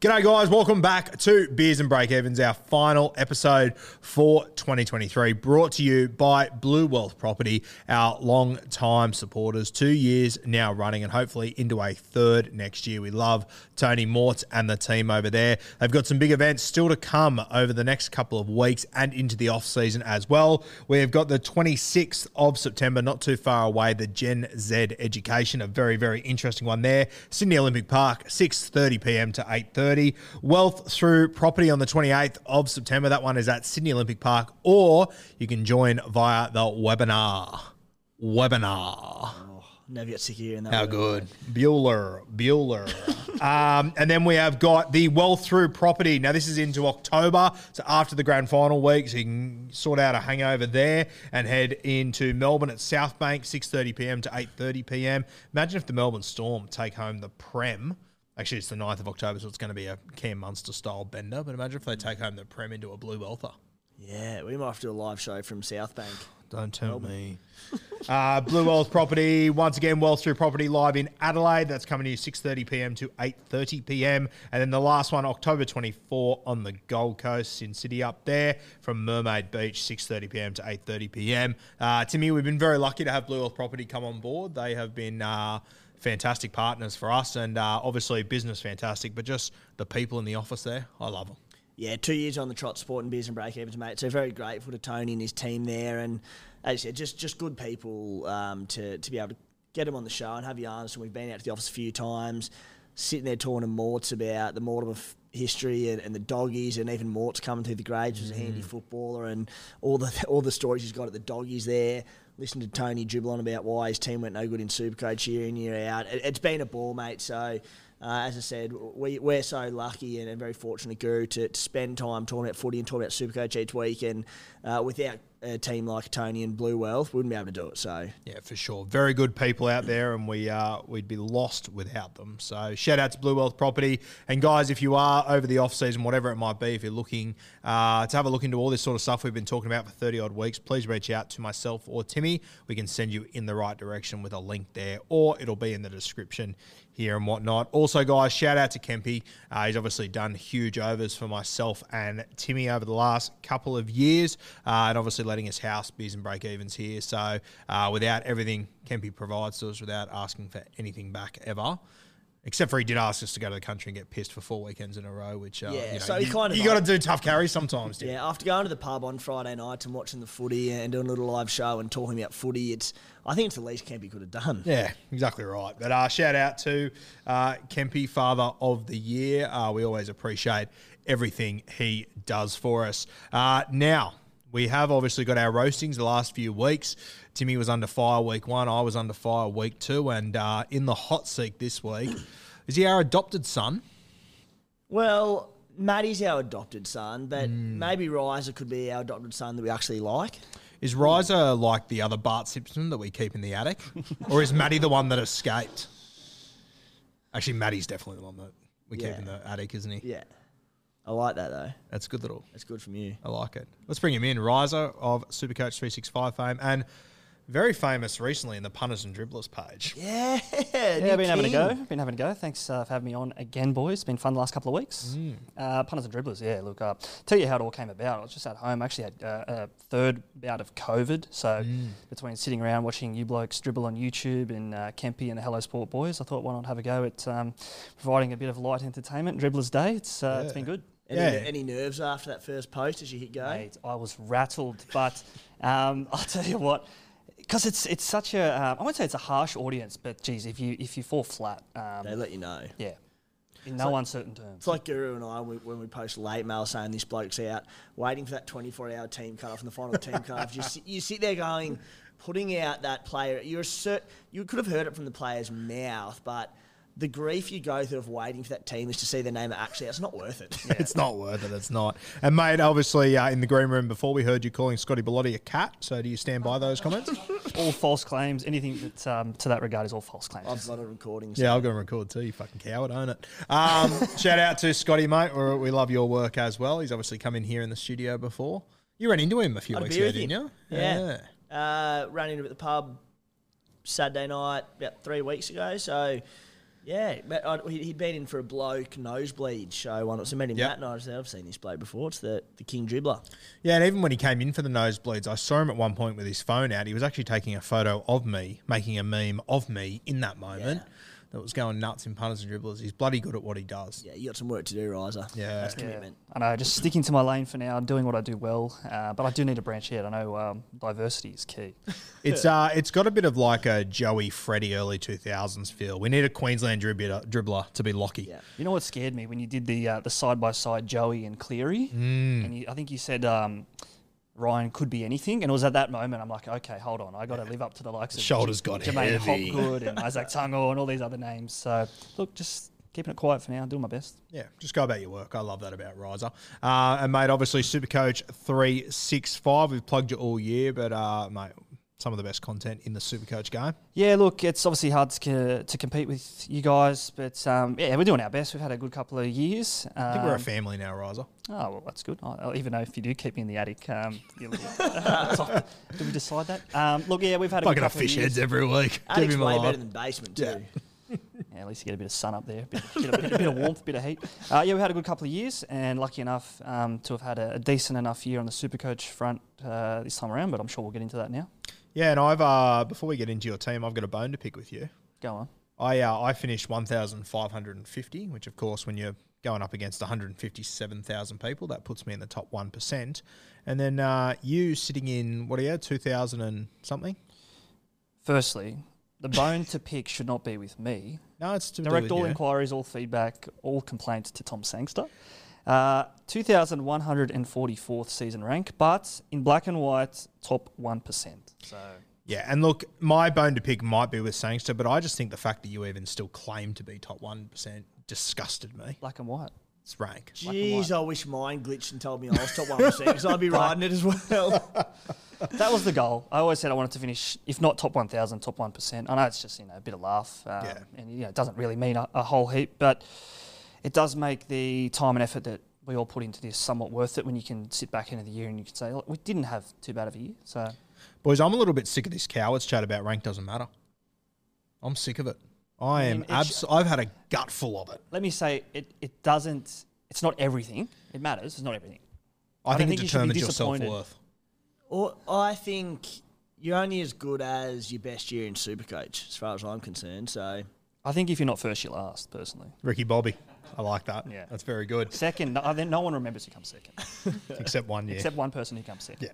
G'day, guys. Welcome back to Beers and Breakevens, our final episode for 2023, brought to you by Blue Wealth Property, our long time supporters. Two years now running, and hopefully into a third next year. We love Tony Mort and the team over there. They've got some big events still to come over the next couple of weeks and into the off season as well. We've got the 26th of September, not too far away, the Gen Z Education, a very, very interesting one there. Sydney Olympic Park, 6:30 p.m. to 8:30. Wealth through property on the 28th of September. That one is at Sydney Olympic Park, or you can join via the webinar. Webinar. Never get sick of hearing that. How good. Bueller. Bueller. um, and then we have got the Wealth Through property. Now, this is into October, so after the grand final week, so you can sort out a hangover there and head into Melbourne at South Bank, 6.30pm to 8.30pm. Imagine if the Melbourne Storm take home the Prem. Actually, it's the 9th of October, so it's going to be a Cam Munster-style bender. But imagine if they take home the Prem into a Blue Wealther. Yeah, we might have to do a live show from South Bank. Don't tempt me. uh, Blue Wealth Property, once again, Wealth Through Property live in Adelaide. That's coming to you 6.30pm to 8.30pm. And then the last one, October 24 on the Gold Coast, in City up there from Mermaid Beach, 6.30pm to 8.30pm. Uh, Timmy, we've been very lucky to have Blue Wealth Property come on board. They have been... Uh, fantastic partners for us and uh, obviously business fantastic but just the people in the office there i love them Yeah, two years on the trot, sport and biz and break evens, mate. So very grateful to Tony and his team there, and as you said, just just good people um, to to be able to get them on the show and have yarns. And we've been out to the office a few times, sitting there talking to Morts about the Mortimer f- history and, and the doggies, and even Mort's coming through the grades as a handy footballer, and all the all the stories he's got at the doggies there. Listen to Tony dribble on about why his team went no good in Supercoach year in year out. It, it's been a ball, mate. So. Uh, as I said, we, we're so lucky and, and very fortunate, Guru, to, to spend time talking about footy and talking about Supercoach each week. And uh, without a team like Tony and Blue Wealth, we wouldn't be able to do it. So, Yeah, for sure. Very good people out there, and we uh, we'd be lost without them. So shout out to Blue Wealth Property. And guys, if you are over the off season, whatever it might be, if you're looking uh, to have a look into all this sort of stuff we've been talking about for 30 odd weeks, please reach out to myself or Timmy. We can send you in the right direction with a link there, or it'll be in the description here and whatnot. Also, guys, shout out to Kempy. Uh, he's obviously done huge overs for myself and Timmy over the last couple of years, uh, and obviously letting us house beers and break evens here. So, uh, without everything Kempy provides to us, without asking for anything back ever. Except for he did ask us to go to the country and get pissed for four weekends in a row, which uh, Yeah, you know, so he you, kind of you got to do tough carries sometimes. Dude. yeah, after going to the pub on Friday night and watching the footy and doing a little live show and talking about footy, it's I think it's the least Kempy could have done. Yeah, exactly right. But uh, shout out to uh, Kempy, Father of the Year. Uh, we always appreciate everything he does for us. Uh, now, we have obviously got our roastings the last few weeks. Timmy was under fire week one, I was under fire week two, and uh, in the hot seat this week. Is he our adopted son? Well, Maddie's our adopted son, but Hmm. maybe Riser could be our adopted son that we actually like. Is Riser like the other Bart Simpson that we keep in the attic? or is Maddie the one that escaped? Actually, Maddie's definitely the one that we keep in the attic, isn't he? Yeah. I like that though. That's good little That's good from you. I like it. Let's bring him in. Riser of Supercoach 365 fame and very famous recently in the punters and dribblers page. Yeah, Yeah, been having a go. Been having a go. Thanks uh, for having me on again, boys. It's been fun the last couple of weeks. Mm. Uh, punters and dribblers, yeah. Look, uh, tell you how it all came about. I was just at home. I actually had uh, a third bout of COVID. So Mm. between sitting around watching you blokes dribble on YouTube and uh, Kempy and the Hello Sport boys, I thought why not have a go at um, providing a bit of light entertainment. Dribblers Day. It's uh, it's Yeah. been good. Any, Yeah. any nerves after that first post as you hit go? Mate, I was rattled, but um, I'll tell you what, because it's it's such a um, I won't say it's a harsh audience, but geez, if you if you fall flat, um, They let you know. yeah, in no uncertain terms. It's like Guru and I, we, when we post late mail saying this bloke's out, waiting for that 24 hour team cut off and the final team cut off. You, sit- you sit there going, putting out that player. You're cert, you could have heard it from the player's mouth, but the grief you go through of waiting for that team is to see their name actually, it's not worth it. It's not worth it. It's not. And mate, obviously uh, in the green room before we heard you calling Scotty Bellotti a cat. So do you stand by those comments? all false claims. Anything that um, to that regard is all false claims. I've got a recording. so- yeah, I'll go and record too. You fucking coward, own it. Um, shout out to Scotty, mate. we we love your work as well. He's obviously come in here in the studio before. You ran into him a few Had a weeks ago, didn't him. you? Yeah. Uh, ran into him at the pub Saturday night about three weeks ago. So, yeah, but I, he- he'd been in for a bloke nosebleed show one. So I met him Yep. that night. I said, I've seen this bloke before. It's the, the King Dribbler. Yeah, and even when he came in for the nosebleeds, I saw him at one point with his phone out. He was actually taking a photo of me, making a meme of me in that moment. That was going nuts in punters and dribblers. He's bloody good at what he does. Yeah, you got some work to do, Riser. Yeah. That's Yeah. commitment. I know, just sticking to my lane for now, doing what I do well, uh, but I do need to branch out. I know um, diversity is key. It's uh, it's got a bit of like a Joey Freddie early two thousands feel. We need a Queensland dribbler, dribbler to be Lockie. Yeah. You know what scared me when you did the uh, the side by side Joey and Cleary, Mm. and you, I think you said um, Ryan could be anything, and it was at that moment I'm like, okay, hold on, I got to live up to the likes of Shoulders got J'maine heavy. Hopgood and Izack Tago and all these other names. So look, just keeping it quiet for now, doing my best. Yeah, just go about your work. I love that about Riser. Uh, and mate, obviously Supercoach three six five. We've plugged you all year, but uh, mate, some of the best content in the Supercoach game. Yeah, look, it's obviously hard to, to compete with you guys, but um, yeah, we're doing our best. We've had a good couple of years. Um, I think we're a family now, Riser. Oh, well, that's good. I, I'll- even though if you do keep me in the attic, um, you'll, so, do we decide that? Um, look, yeah, we've had a Fucking good couple of fish years. heads every week. Give Attic's way a better than basement, too. Yeah. Yeah, at least you get a bit of sun up there, bit, bit, of, bit, bit of warmth, bit of heat. Uh, yeah, we've had a good couple of years, and lucky enough um, to have had a, a decent enough year on the Supercoach front uh, this time around. But I'm sure we'll get into that now. Yeah, and I've uh, before we get into your team, I've got a bone to pick with you. Go on. I uh, I finished one thousand five hundred and fifty, which of course, when you're going up against one hundred fifty seven thousand people, that puts me in the top one percent. And then uh, you sitting in what are you, two thousand and something? Firstly, the bone to pick should not be with me. No, it's to Direct all you. inquiries, all feedback, all complaints to Tom Sangster. Uh, 2,144th season rank, but in black and white, top 1%. So Yeah, and look, my bone to pick might be with Sangster, but I just think the fact that you even still claim to be top one percent disgusted me. black and white. It's rank. and Jeez, I wish mine glitched and told me I was top 1% because I'd be riding it as well. That was the goal. I always said I wanted to finish, if not top 1,000, top 1%. I know it's just, you know, a bit of laugh. Um, Yeah. And, you know, it doesn't really mean a, a whole heap, but it does make the time and effort that we all put into this somewhat worth it when you can sit back into the year and you can say, look, we didn't have too bad of a year. So Boys, I'm a little bit sick of this cowards chat about rank doesn't matter. I'm sick of it. I am mean, it abs- I've had a gutful of it. let me say, it, it doesn't, it's not everything. It matters. It's not everything. I, I think don't it think you should be determines your self disappointed. worth. Or I think you're only as good as your best year in Supercoach, as far as I'm concerned. So I think if you're not first, you're last, personally. Ricky Bobby. I like that. Yeah. That's very good. Second, no, then no one remembers who comes second, Except one year. except one person who comes second. Yeah.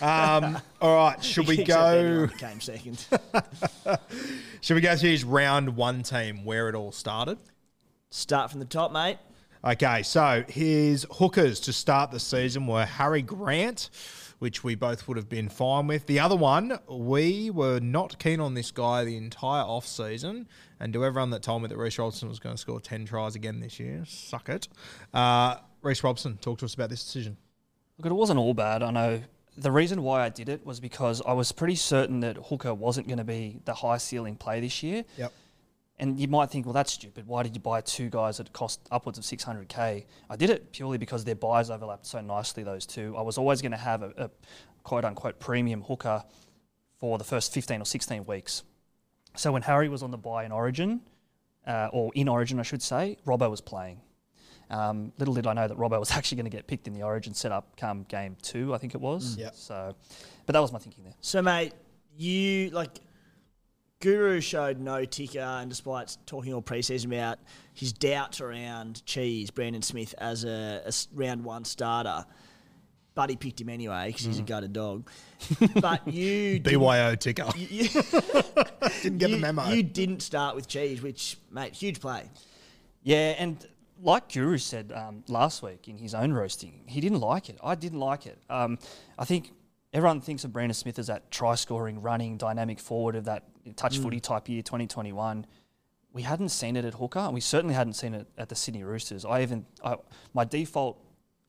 Um, all right, should we go? came second. Should we go through his round one team where it all started? Start from the top, mate. Okay, so his hookers to start the season were Harry Grant, which we both would have been fine with. The other one, we were not keen on this guy the entire off season. And to everyone that told me that Reece Robson was going to score 10 tries again this year, suck it. Uh, Reece Robson, talk to us about this decision. Look, it wasn't all bad. I know the reason why I did it was because I was pretty certain that Hooker wasn't going to be the high ceiling play this year. Yep. And you might think, well, that's stupid. Why did you buy two guys that cost upwards of 600k? I did it purely because their buys overlapped so nicely, those two. I was always going to have a, a quote unquote premium hooker for the first 15 or 16 weeks. So when Harry was on the buy in Origin, uh, or in Origin, I should say, Robbo was playing. Um, little did I know that Robbo was actually going to get picked in the Origin setup come game two, I think it was. Yep. So, but that was my thinking there. So, mate, you like Guru showed no ticker, and despite talking all preseason about his doubts around Cheese, Brandon Smith as a round one starter, Buddy picked him anyway because he's a gutted dog. but you BYO ticker. you, you, Didn't get the memo. You didn't start with Cheese, which mate, huge play. Yeah, and like Guru said um, last week in his own roasting, he didn't like it. I didn't like it. Um, I think everyone thinks of Brandon Smith as that try scoring, running, dynamic forward of that touch footy type year 2021. We hadn't seen it at hooker, and we certainly hadn't seen it at the Sydney Roosters. I even I, my default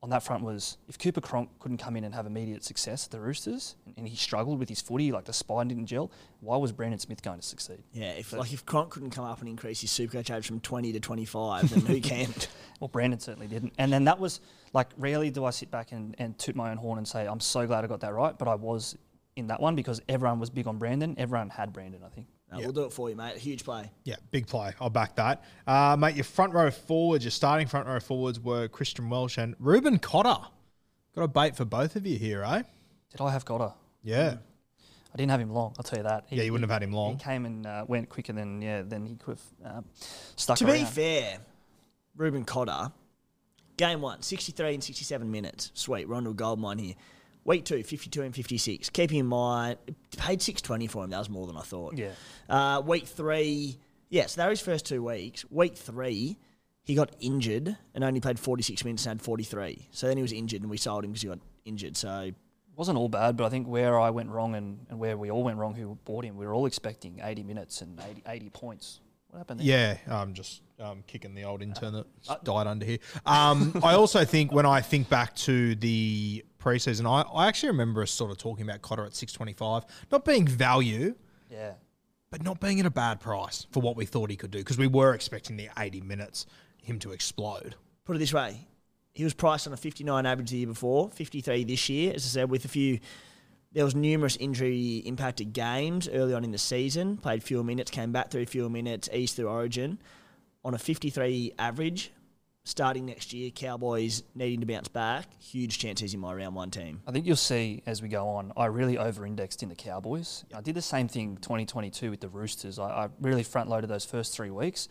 on that front was if Cooper Cronk couldn't come in and have immediate success at the Roosters, and he struggled with his footy, like the spine didn't gel, why was Brandon Smith going to succeed? Yeah, if like if Cronk couldn't come up and increase his supercoach average from twenty to twenty five, then who can? Well, Brandon certainly didn't. And then that was like, rarely do I sit back and, and toot my own horn and say, I'm so glad I got that right. But I was in that one because everyone was big on Brandon. Everyone had Brandon, I think. No, We'll do it for you, mate. Huge play. Yeah, big play. I'll back that. Uh, mate, your front row forwards, your starting front row forwards were Christian Welch and Reuben Cotter. Got a bait for both of you here, eh? Did I have Gotter? Yeah. I didn't have him long, I'll tell you that. He, Yeah, you wouldn't have had him long. He came and uh, went quicker than yeah, then he could have uh, stuck To around. be fair, Reuben Cotter, game one, 63 and 67 minutes. Sweet, we're on to a gold mine here. Week two, 52 and 56. Keeping in mind, paid 620 for him. That was more than I thought. Yeah. Uh, week three, yes, that was his first two weeks. Week three, he got injured and only played 46 minutes and had 43. So then he was injured and we sold him because he got injured. So wasn't all bad, but I think where I went wrong and, and where we all went wrong who bought him, we were all expecting 80 minutes and 80, 80 points. What happened there? Yeah, I'm just um, kicking the old intern that died under here. Um, I also think when I think back to the preseason, I, I actually remember us sort of talking about Cotter at 625, not being value, Yeah. but not being at a bad price for what we thought he could do because we were expecting the 80 minutes him to explode. put it this way, he was priced on a 59 average the year before, 53 this year. As I said, with a few, there was numerous injury impacted games early on in the season. Played fewer minutes, came back through fewer minutes, eased through Origin. On a 53 average, starting next year, Cowboys needing to bounce back. Huge chance he's in my round one team. I think you'll see as we go on, I really over indexed in the Cowboys. I did the same thing 2022 with the Roosters. I, I really front loaded those first three weeks.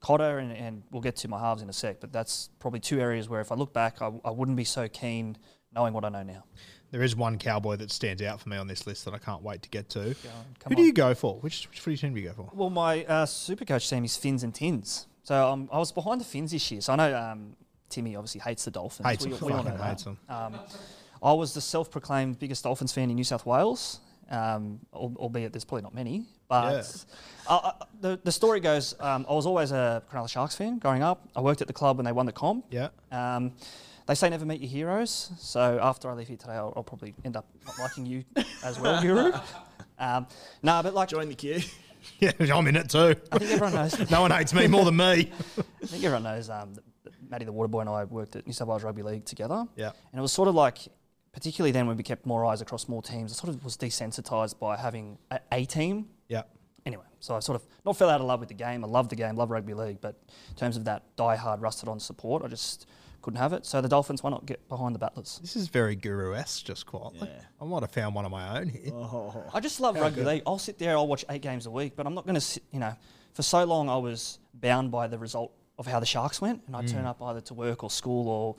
Cotter, and, and we'll get to my halves in a sec, but that's probably two areas where if I look back, I, I wouldn't be so keen knowing what I know now. There is one cowboy that stands out for me on this list that I can't wait to get to. on, Who do you go for? Which, which footy team do you go for? Well, my uh, super coach team is Phins and Tins. So um, I was behind the Fins this year. So I know um, Timmy obviously hates the Dolphins. Hates We- them. we all know Fucking hates them. Um, I was the self-proclaimed biggest Dolphins fan in New South Wales, um, albeit there's probably not many. But uh, the, the story goes, um, I was always a Cronulla Sharks fan growing up. I worked at the club when they won the comp. Yeah. Um, they say never meet your heroes, so after I leave here today, I'll, I'll probably end up not liking you as well, Guru. Um, no, but like Join the queue. Yeah, I'm in it too. I think everyone knows. No one hates me more than me. I think everyone knows um, Matty the Waterboy and I worked at New South Wales Rugby League together. Yeah. And it was sort of like, particularly then when we kept more eyes across more teams, I sort of was desensitised by having a, a team. Yeah. Anyway, so I sort of not fell out of love with the game. I love the game, love rugby league, but in terms of that die-hard, rusted-on support, I just couldn't have it. So the Dolphins, why not get behind the Battlers? This is very guru-esque, just quietly. Yeah. I might have found one of my own here. Oh, I just love rugby league. I'll sit there, I'll watch eight games a week, but I'm not going to sit, you know, for so long I was bound by the result of how the Sharks went, and I'd turn up either to work or school or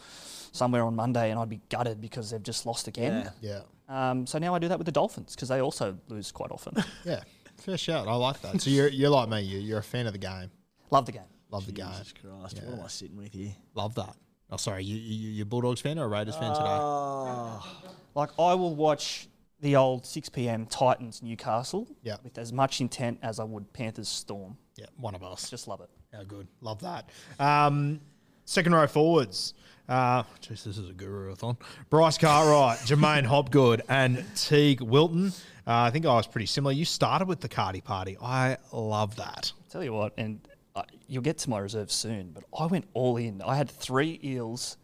somewhere on Monday, and I'd be gutted because they've just lost again. Yeah. Yeah. Um, so now I do that with the Dolphins because they also lose quite often. Yeah. Fair shout. I like that. So you're, you're like me. You- You're a fan of the game. love the game. Love the game. Jesus Christ, what am I sitting with here? Love that. Oh, sorry. You, you, you Bulldogs fan or a Raiders fan today? Oh, Like I will watch the old 6 p.m. Titans Newcastle Yeah. with as much intent as I would Panthers Storm. Yeah, one of us. Just love it. How good. Love that. Um, second row forwards. Uh, jeez, this is a guru-a-thon. Bryce Cartwright, J'maine Hopgood, and Teig Wilton. Uh, I think I was pretty similar. You started with the Cardi Party. I love that. Tell you what, and uh, you'll get to my reserve soon, but I went all in. I had three Eels,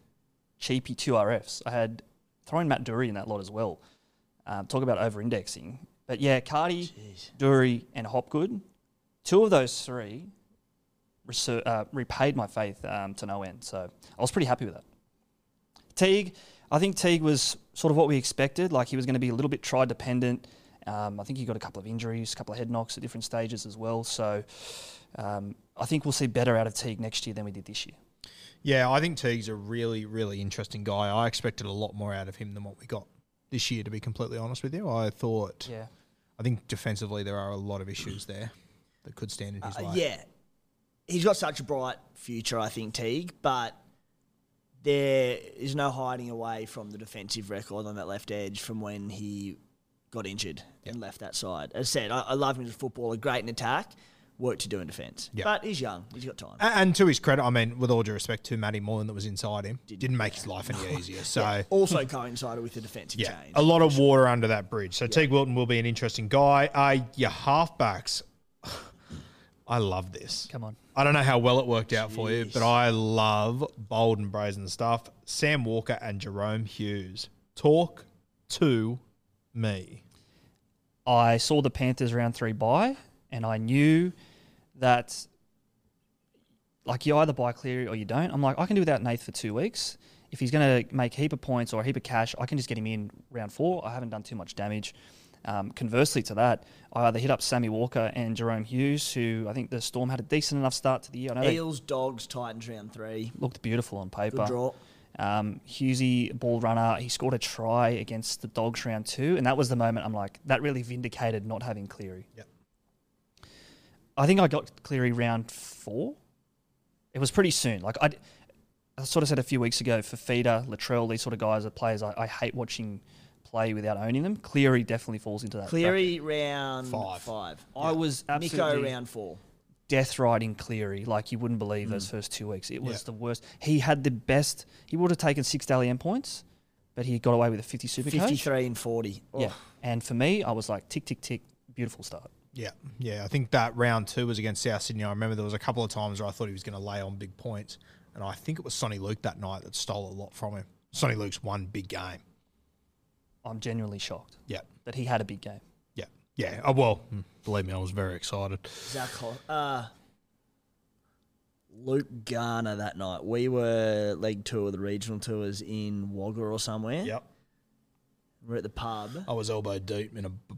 cheapy two RFs. I had thrown Matt Doorey in that lot as well. Um, talk about over indexing. But yeah, Cardi, Doorey, and Hopgood, two of those three reser- uh, repaid my faith um, to no end. So I was pretty happy with that. Teig, I think Teig was sort of what we expected. Like he was going to be a little bit try dependent. Um, I think he got a couple of injuries, a couple of head knocks at different stages as well. So um, I think we'll see better out of Teig next year than we did this year. Yeah, I think Teig's a really, really interesting guy. I expected a lot more out of him than what we got this year, to be completely honest with you. I thought, Yeah. I think defensively there are a lot of issues there that could stand in his Uh, way. yeah, he's got such a bright future, I think, Teig. But there is no hiding away from the defensive record on that left edge from when he got injured and left that side. As I said, I, I love him as a footballer, great in attack, work to do in defence. Yeah. But he's young, he's got time. A- And to his credit, I mean, with all due respect to Matty Moylan that was inside him, didn't make his life any easier. So, also coincided with the defensive yeah, change. a lot of water under that bridge. So Teig Wilton will be an interesting guy. Uh, your halfbacks, I love this. Come on. I don't know how well it worked out for you, but I love bold and brazen stuff. Sam Walker and Jahrome Hughes. Talk to me. I saw the Panthers round three buy, and I knew that like you either buy Cleary or you don't. I'm like, I can do without Nath for two weeks. If he's going to make a heap of points or a heap of cash, I can just get him in round four. I haven't done too much damage. Um, conversely to that, I either hit up Sammy Walker and Jahrome Hughes, who I think the Storm had a decent enough start to the year. I know they Eels, Dogs, Titans round three. looked beautiful on paper. Good draw. Um, Hughesy, ball runner, he scored a try against the Dogs round two, and that was the moment I'm like, that really vindicated not having Cleary. Yep. I think I got Cleary round four. It was pretty soon. Like I, I sort of said a few weeks ago for Feeder, Latrell, these sort of guys are players I, I hate watching play without owning them. Cleary definitely falls into that. bracket. Cleary round Five. five. I was Nicho absolutely round four. death riding Cleary like you wouldn't believe those mm. first two weeks. It was the worst. He had the best. He would have taken six Dally M points, but he got away with a 50 super coach. 53 and 40. Yeah. Oh. And for me, I was like, tick, tick, tick, beautiful start. Yeah, yeah. I think that round two was against South Sydney. I remember there was a couple of times where I thought he was going to lay on big points, and I think it was Sonny Luke that night that stole a lot from him. Sonny Luke's one big game. I'm genuinely shocked Yeah, that he had a big game. yeah, yeah. Oh, well, mm, believe me, I was very excited. Zach Ho- uh, Luke Garner that night. We were leg two of the regional tours in Wagga or somewhere. Yep. We're at the pub. I was elbow deep in a b-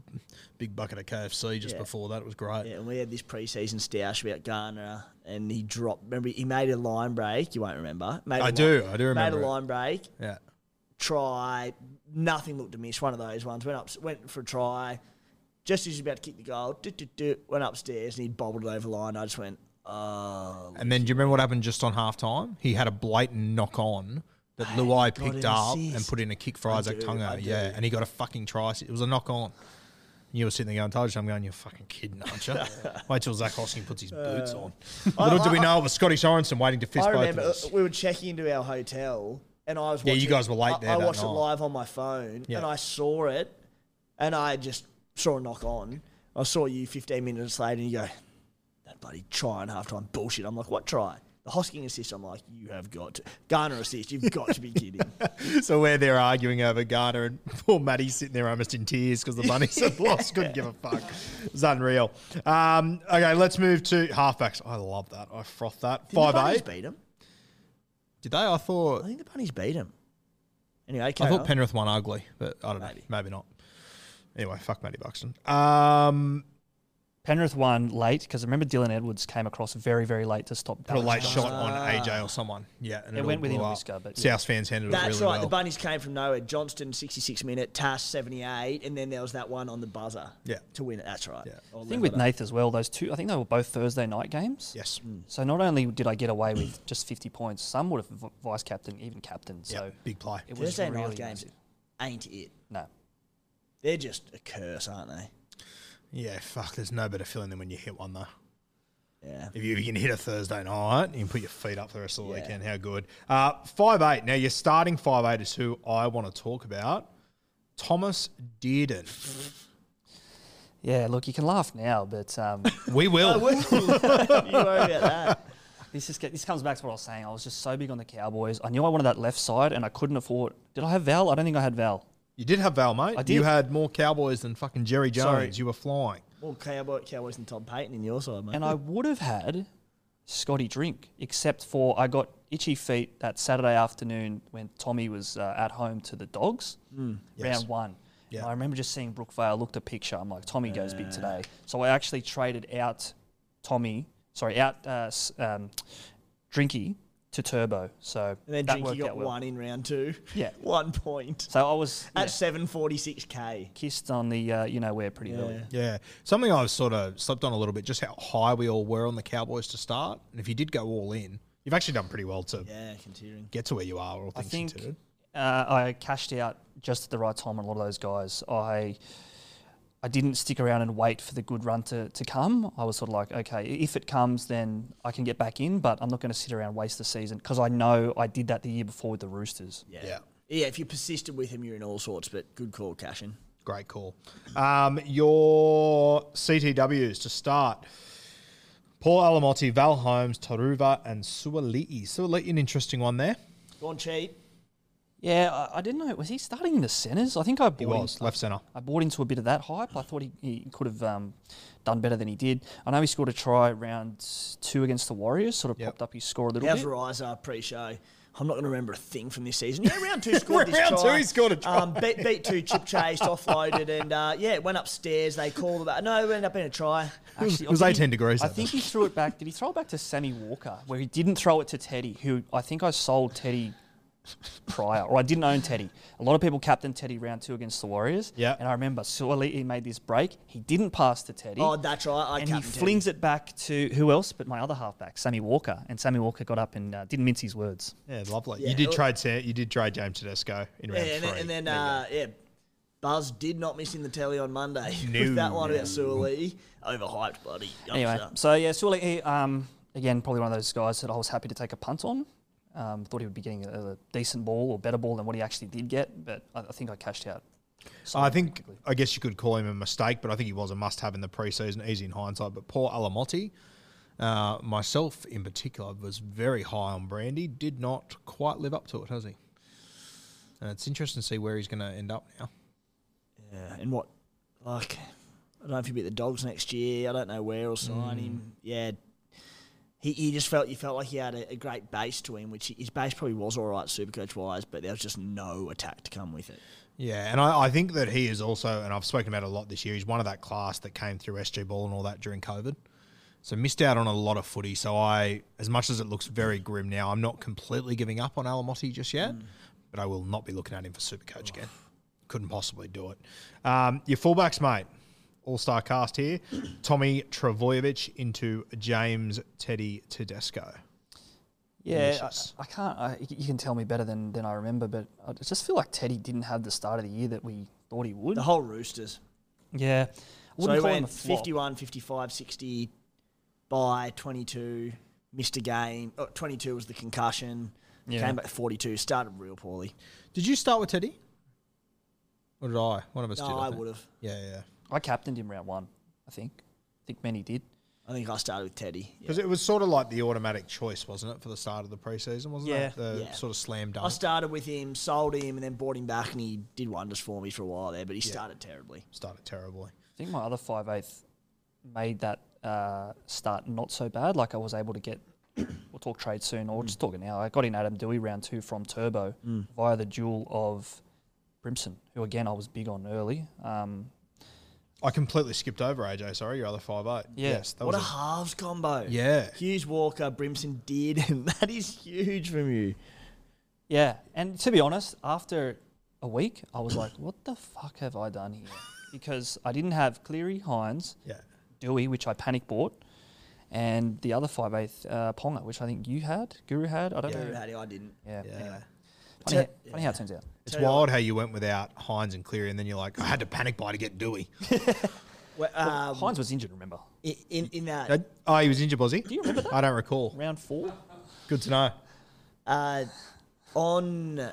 big bucket of KFC just Yeah. before that. It was great. Yeah, and we had this preseason stoush about Garner, and he dropped. Remember, he made a line break. You won't remember. Made I line- do, I do remember Made a line break. Yeah. Try. Nothing looked amiss. One of those ones. Went up. Went for a try. Just as he was about to kick the goal, do, do, do, went upstairs and he bobbled it over the line. I just went, oh. And then do you remember what happened just on half time? He had a blatant knock on that Luai picked up assist. and put in a kick for I Isaac do, Tunga. Yeah, and he got a fucking try. It was a knock on. You were sitting there going, told you, I'm going, you're fucking kidding, aren't you? Wait till Zac Hosking puts his boots on. Little do we know it was Scotty Sorensen waiting to fist I both remember of us. uh, we were checking into our hotel, and I was Yeah, you guys were late I- there I, that watched it night. live on my phone, Yeah. and I saw it, and I just saw a knock on. I saw you 15 minutes later, and you go, "That bloody try and half time bullshit." I'm like, "What try?" The Hosking assist. I'm like, "You have got to Garner assist. You've got to be kidding." So where they're arguing over Garner, and poor Matty's sitting there almost in tears because the bunnies had lost. Couldn't give a fuck. It's unreal. Um, okay, let's move to halfbacks. I love that. I froth that. Did the Five bunnies eight. beat him? Did they? I thought. I think the bunnies beat him. Anyway, I thought. Penrith won ugly, but I don't know. Maybe. Maybe not. Anyway, fuck Matty Buxton. Um, Penrith won late because I remember Dylan Edwards came across very, very late to stop. put a late Dallas. shot on AJ or someone. Yeah, and It all went within blew a up. whisker, but yeah. South fans handled That's it really well. That's right. well. The bunnies came from nowhere. Johnston, 66 minute. Tass, 78, and then there was that one on the buzzer. Yeah. To win it. That's right. Yeah. Or I think with level. Nath as well, those two, I think they were both Thursday night games. yes. Hmm. So not only did I get away with just 50 points, some would have vice captain, even captain. So Yeah. Big play. it was Thursday really night games massive. ain't it. No. They're just a curse, aren't they? Yeah, fuck. There's no better feeling than when you hit one though. Yeah. If you, you can hit a Thursday night, you can put your feet up for the rest of the Yeah. weekend. How good. Uh, five eight. Now, your starting five eight is who I want to talk about. Thomas Dearden. Yeah, look, you can laugh now, but um, We will. you worry about that. this just get, this comes back to what I was saying. I was just so big on the Cowboys. I knew I wanted that left side, and I couldn't afford. Did I have Val? I don't think I had Val. You did have Val, mate. I did. You had more Cowboys than fucking Jerry Jones. Sorry. You were flying. Well, Cowboy, Cowboys and Todd Payten in your side, mate. and I would have had Scotty drink, except for I got itchy feet that Saturday afternoon when Tommy was uh, at home to the dogs, Yes. round one. Yeah. And I remember just seeing Brookvale, looked at picture. I'm like, Tommy goes big today. So I actually traded out Tommy, sorry, out uh, s- um, Drinky to Turbo. So and then that Drinky worked got out well. one in round two. Yeah. one point So I was yeah, at seven forty six k. kissed on the uh, you know where pretty early. Yeah. Something I've sort of slept on a little bit, just how high we all were on the Cowboys to start. And if you did go all in, you've actually done pretty well to Yeah, considering. get to where you are, all I things think considered. uh, I cashed out just at the right time on a lot of those guys. I I didn't stick around and wait for the good run to, to come. I was sort of like, okay, if it comes, then I can get back in, but I'm not going to sit around and waste the season because I know I did that the year before with the Roosters. Yeah. Yeah. yeah. if you persisted with him, you're in all sorts. But good call, cashing. Great call. Um, your CTWs to start. Paul Alamoti, Val Holmes, Turuva, and Suaalii. Suaalii, an interesting one there. Gone cheap. Yeah, I, I didn't know. Was he starting in the centres? I think I bought He was, in- left centre. I bought into a bit of that hype. I thought he, he could have um, done better than he did. I know he scored a try round two against the Warriors, sort of Yep. popped up his score a little How's bit. Riser pre-show? I'm not going to remember a thing from this season. Yeah, round two scored this Round two, he scored a try. Um, beat, beat two, chip chased, offloaded, and uh, yeah, went upstairs. They called about. No, it ended up being a try. Actually, It was did he- 18 degrees I that think he threw it back. Did he throw it back to Sammy Walker, where he didn't throw it to Teddy, who I think I sold Teddy prior, or I didn't own Teddy. A lot of people captained Teddy round two against the Warriors. Yeah. And I remember Suoli'i made this break. He didn't pass to Teddy. Oh, that's right. I and he captained flings it back to who else but my other halfback, Sammy Walker. And Sammy Walker got up and uh, didn't mince his words. Yeah, lovely. Yeah, you did it- trade Sa- you did trade James Tedesco in Yeah, round and three. then, and then uh, yeah, Buzz did not miss in the telly on Monday No. with that one about Suoli. Overhyped, buddy. Anyway, Youngster. so yeah, Suoli'i, um, again, probably one of those guys that I was happy to take a punt on. Um, thought he would be getting a, a decent ball or better ball than what he actually did get, but I, I think I cashed out. I think I guess you could call him a mistake, but I think he was a must-have in the preseason. Easy in hindsight, but poor Alamoti, uh, myself in particular, was very high on Brandy. Did not quite live up to it, has he? And it's interesting to see where he's going to end up now. Yeah, and what, like, I don't know if he'll be at the Dogs next year. I don't know where he'll sign him. Yeah, he, he just felt you felt like he had a, a great base to him, which his base probably was all right, Supercoach wise, but there was just no attack to come with it. Yeah, and I, I think that he is also, and I've spoken about it a lot this year. He's one of that class that came through SG ball and all that during COVID, so missed out on a lot of footy. So I, as much as it looks very grim now, I'm not completely giving up on Alamoti just yet, but I will not be looking at him for Supercoach again. Couldn't possibly do it. Um, your fullbacks, mate. All star cast here. Tommy Trbojevic into James Teddy Tedesco. Yeah, I, I can't. I, you can tell me better than, than I remember, but I just feel like Teddy didn't have the start of the year that we thought he would. The whole Roosters. Yeah, I So wouldn't he call him a went flop. 51, 55, 60 by 22, missed a game. Oh, 22 was the concussion. Yeah. Came back 42, started real poorly. Did you start with Teddy? Or did I? One of us No, did. I think. would have. Yeah, yeah. I captained him round one. I think. I think many did. I think I started with Teddy. Yeah. Because it was sort of like the automatic choice, wasn't it, for the start of the preseason, wasn't Yeah. it? The Yeah. sort of slam I started with him, sold him, and then bought him back, and he did wonders for me for a while there, but he started terribly. started terribly. I think my other five eighth made that uh, start not so bad. Like I was able to get. we'll talk trade soon, or just talk it now. I got in Adam Doueihi round two from Turbo via the duel of Brimson, who again I was big on early. Um, I completely skipped over AJ. Sorry, your other five eight. Yeah. Yes, that What a was. halves combo. yeah, Hughes Walker, Brimson did, and that is huge from you. Yeah, and to be honest, after a week, I was like, "What the fuck have I done here?" Because I didn't have Cleary, Hynes, yeah. Doueihi, which I panic bought, and the other five eighth uh, Ponga, which I think you had, Guru had. I don't Guru know. had it, I didn't. Yeah. Yeah. Anyway, funny, Te- funny how it turns out. It's Tell you wild how you went without Hynes and Cleary, and then you're like, I had to panic buy to get Doueihi. Well, um, Hynes was injured. Remember, in, in, in that, Uh, oh, he was injured, was he? do you remember that I don't recall. round four? Good to know. uh, on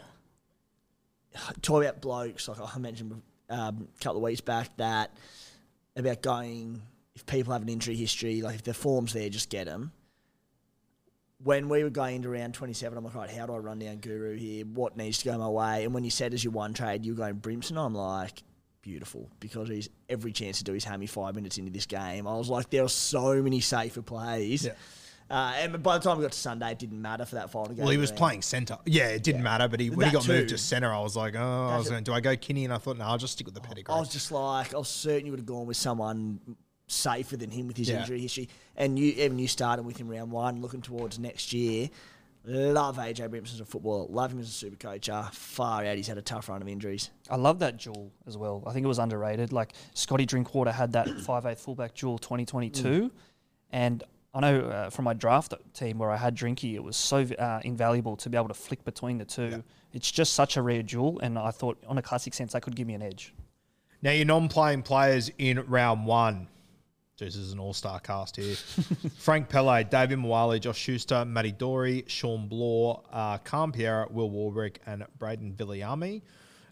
talk about blokes, like I mentioned um, a couple of weeks back, that about going if people have an injury history, like if their form's there, just get them. When we were going into round 27, I'm like, right, how do I run down Guru here? What needs to go my way? And when you said as your one trade, you're going Brimson, I'm like, beautiful, because he's every chance to do his hammy five minutes into this game. I was like, there are so many safer plays. Yeah. Uh, and by the time we got to Sunday, it didn't matter for that final game. Well, he was playing centre. Yeah, it didn't matter, but he, when he got moved to centre, I was like, oh, I was going, do I go Kinney? And I thought, no, I'll just stick with the pedigree. I was just like, I was certain you would have gone with someone safer than him with his Yeah. injury history. And you, even you started with him round one, looking towards next year. Love AJ Brimson as a footballer. Love him as a super coacher. Far out, he's had a tough run of injuries. I love that duel as well. I think it was underrated. Like Scotty Drinkwater had that 5'8 fullback duel 2022. And I know uh, from my draft team where I had Drinky, it was so uh, invaluable to be able to flick between the two. It's just such a rare duel. And I thought, on a classic sense, that could give me an edge. Now, your non playing players in round one. This is an all star cast here. Frank Pele, David Mwale, Josh Schuster, Matty Doorey, Shawn Blore, uh, Khan Pereira, Will Warbrick, and Braden Villiamy.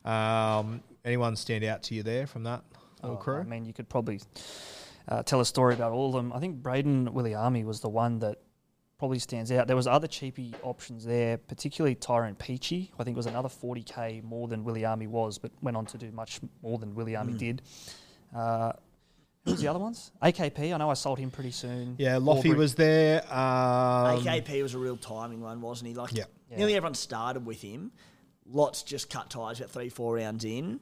Um, anyone stand out to you there from that little Oh, crew? I mean, you could probably uh, tell a story about all of them. I think Braden Williami was the one that probably stands out. There was other cheapy options there, particularly Tyrone Peachey. I think it was another 40k more than Williami was, but went on to do much more than Williami Hmm. did. Uh, who was the other ones? AKP. I know I sold him pretty soon. Yeah, Loffy Warbrick. was there. Um, AKP was a real timing one, wasn't he? Like, Yeah. nearly everyone started with him. Lots just cut ties about three, four rounds in.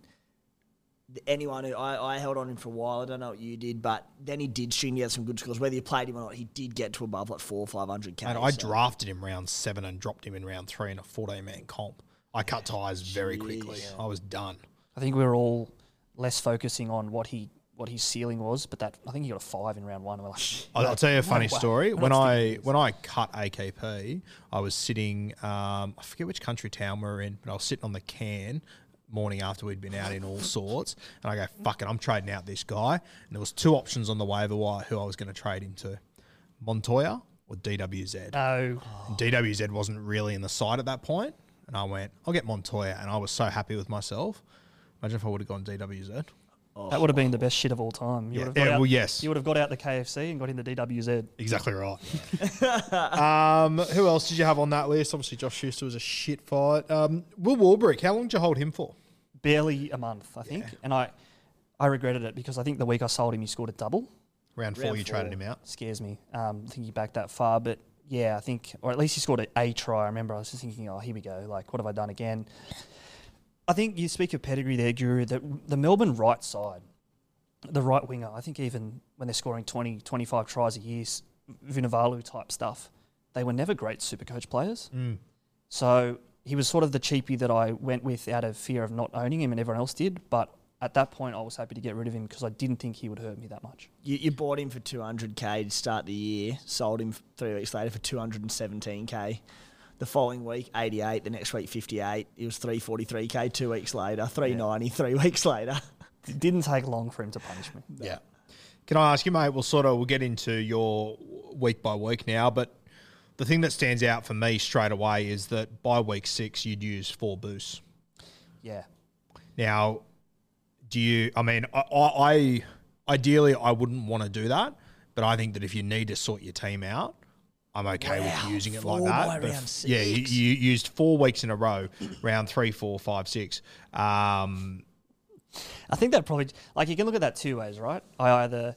Anyone who I, I held on him for a while, I don't know what you did, but then he did string together some good scores. Whether you played him or not, he did get to above like four, or five hundred k. And I drafted him round seven and dropped him in round three in a 14 man comp. I cut ties very quickly. I was done. I think we were all less focusing on what he what his ceiling was, but that I think he got a five in round one. Like, I'll, I'll tell you a funny wow. story. When I when I cut AKP, I was sitting. Um, I forget which country town we were in, but I was sitting on the can morning after we'd been out in all sorts, and I go, "Fuck it, I'm trading out this guy." And there was two options on the waiver wire who I was going to trade into: Montoya or DWZ. no. And DWZ wasn't really in the side at that point, and I went, "I'll get Montoya," and I was so happy with myself. Imagine if I would have gone DWZ. That would have been the best shit of all time. You Yeah, would have got yeah, out, well, yes. You would have got out the KFC and got in the DWZ. Exactly right. um, who else did you have on that list? Obviously, Josh Schuster was a shit fight. Um, Will Warbrick, how long did you hold him for? Barely a month, I think. And I, I regretted it because I think the week I sold him, he scored a double. Round four, Round you traded him out. Scares me. Um, I think he backed that far, but yeah, I think, or at least he scored a, a try. I remember I was just thinking, oh, here we go. Like, what have I done again? I think you speak of pedigree there, Guru. The, the Melbourne right side, the right winger, I think even when they're scoring 20, 25 tries a year, s- Vunivalu type stuff, they were never great super coach players. Mm. So he was sort of the cheapie that I went with out of fear of not owning him and everyone else did. But at that point, I was happy to get rid of him because I didn't think he would hurt me that much. You, you bought him for 200k to start the year, sold him three weeks later for 217k. The following week, 88. The next week, 58. It was 343k two weeks later, 390 three weeks later. It didn't take long for him to punish me. Yeah. Can I ask you, mate? We'll sort of we'll get into your week by week now, but the thing that stands out for me straight away is that by week six you'd use four boosts. Yeah. Now, do you? I mean, I, I, I ideally I wouldn't want to do that, but I think that if you need to sort your team out, I'm okay Wow, with using it like that. by But round if- yeah, you, you used four weeks in a row, round three, four, five, six. Um, I think that probably, like, you can look at that two ways, right? I either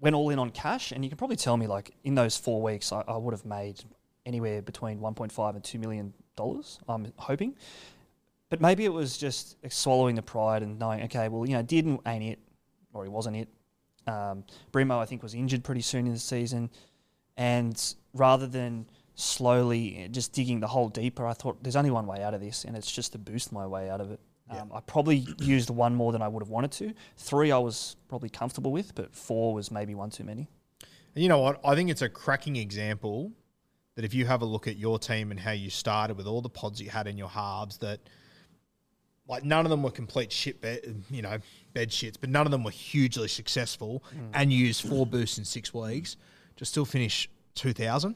went all in on cash, and you can probably tell me, like, in those four weeks, I, I would have made anywhere between 1.5 and $2 million, I'm hoping. But maybe it was just swallowing the pride and knowing, okay, well, you know, didn't ain't it, or he wasn't it. Um, Brimo, I think, was injured pretty soon in the season. And rather than slowly just digging the hole deeper, I thought there's only one way out of this, and it's just to boost my way out of it. Um, I probably used one more than I would have wanted to. Three I was probably comfortable with, but four was maybe one too many. And you know what? I think it's a cracking example that if you have a look at your team and how you started with all the pods you had in your halves, that like none of them were complete shit bed, you know, bed shits, but none of them were hugely successful. And used four boosts in six weeks to still finish two thousand.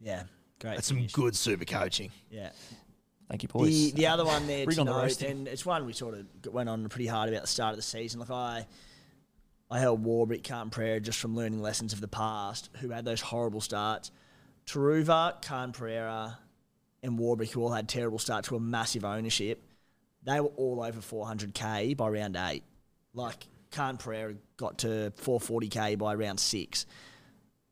Yeah, great. That's some finish. good super coaching. Yeah. Thank you, boys. The, the other one there Bring to on note, roasting. and it's one we sort of went on pretty hard about the start of the season. Like I, I held Warbrick, Carlton Prairie just from learning lessons of the past, who had those horrible starts. Turuva, Khan Pereira, and Warbrick, who all had terrible starts to a massive ownership, they were all over 400k by round eight. Like Khan Pereira got to 440k by round six.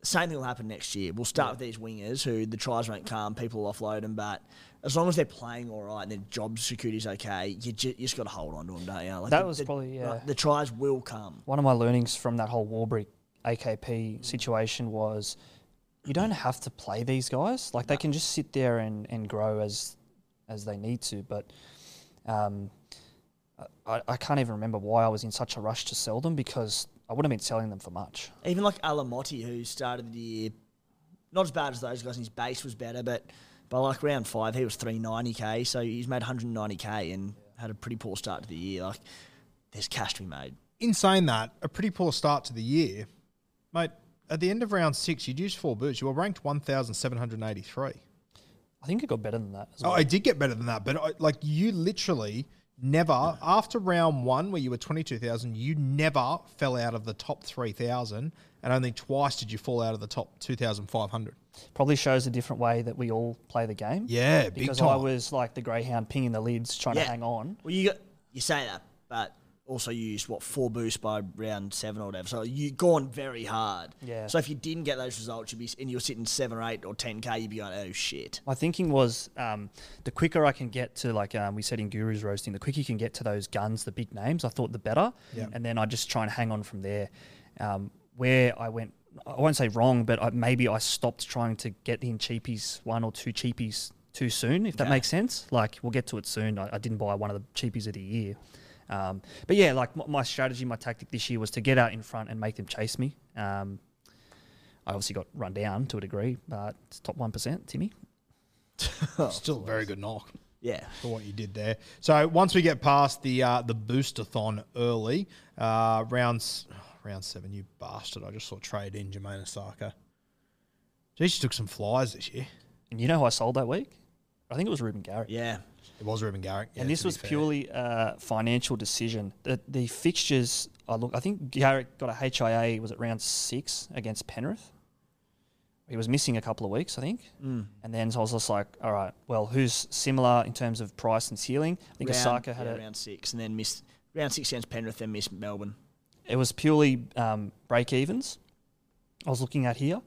Same thing will happen next year. We'll start with these wingers who the tries won't come, people will offload them, but as long as they're playing all right and their job security's okay, you, ju- you just got to hold on to them, don't you? Like That the- was the- probably, yeah. like, the tries will come. One of my learnings from that whole Warbrick AKP situation was you don't have to play these guys. Like they can just sit there and, and grow as as they need to. But um, I, I can't even remember why I was in such a rush to sell them because I wouldn't have been selling them for much. Even like Alamoti, who started the year not as bad as those guys, and his base was better, but by like round five, he was 390k, so he's made 190k and had a pretty poor start to the year. Like, there's cash to be made. In saying that, a pretty poor start to the year, mate. At the end of round six, you'd used four boots. You were ranked one thousand seven hundred eighty-three. I think it got better than that as Oh, well. I did get better than that, but I, like you literally never after round one where you were twenty two thousand, you never fell out of the top three thousand, and only twice did you fall out of the top two thousand five hundred. Probably shows a different way that we all play the game. Yeah, big because time. I was like the greyhound pinging the lids, trying Yeah. to hang on. Well, you got you say that, but also used what four boosts by round seven or whatever. So you gone very hard. Yeah. So if you didn't get those results, you'd be and you were sitting seven or eight or ten k, you'd be going, oh shit. My thinking was um, the quicker I can get to, like um, we said in Guru's roasting, the quicker you can get to those guns, the big names, I thought the better. Yeah. And then I just try and hang on from there. Um, where I went, I won't say wrong, but I, maybe I stopped trying to get in cheapies, one or two cheapies too soon, if that Okay. makes sense. Like, we'll get to it soon. I, I didn't buy one of the cheapies of the year. Um, but yeah, like my, my strategy, my tactic this year was to get out in front and make them chase me. Um, I obviously got run down to a degree, but it's top 1%, Timmy. Still a very good knock Yeah. for what you did there. So once we get past the uh, the boostathon early, uh, rounds round seven, you bastard! I just saw trade in Jamayne Isaako. Geez, she took some flies this year. And you know who I sold that week? I think it was Reuben Garrick. Yeah. It was Reuben Garrick, yeah, and this was purely a financial decision. The, the fixtures, I look, I think Garrick got a HIA, was it round six against Penrith? He was missing a couple of weeks, I think. Mm. And then so I was just like, all right, well, who's similar in terms of price and ceiling? I think round, Isaako had yeah, a, round six, and then missed round six against Penrith, then missed Melbourne. it was purely um, break evens. I was looking at here.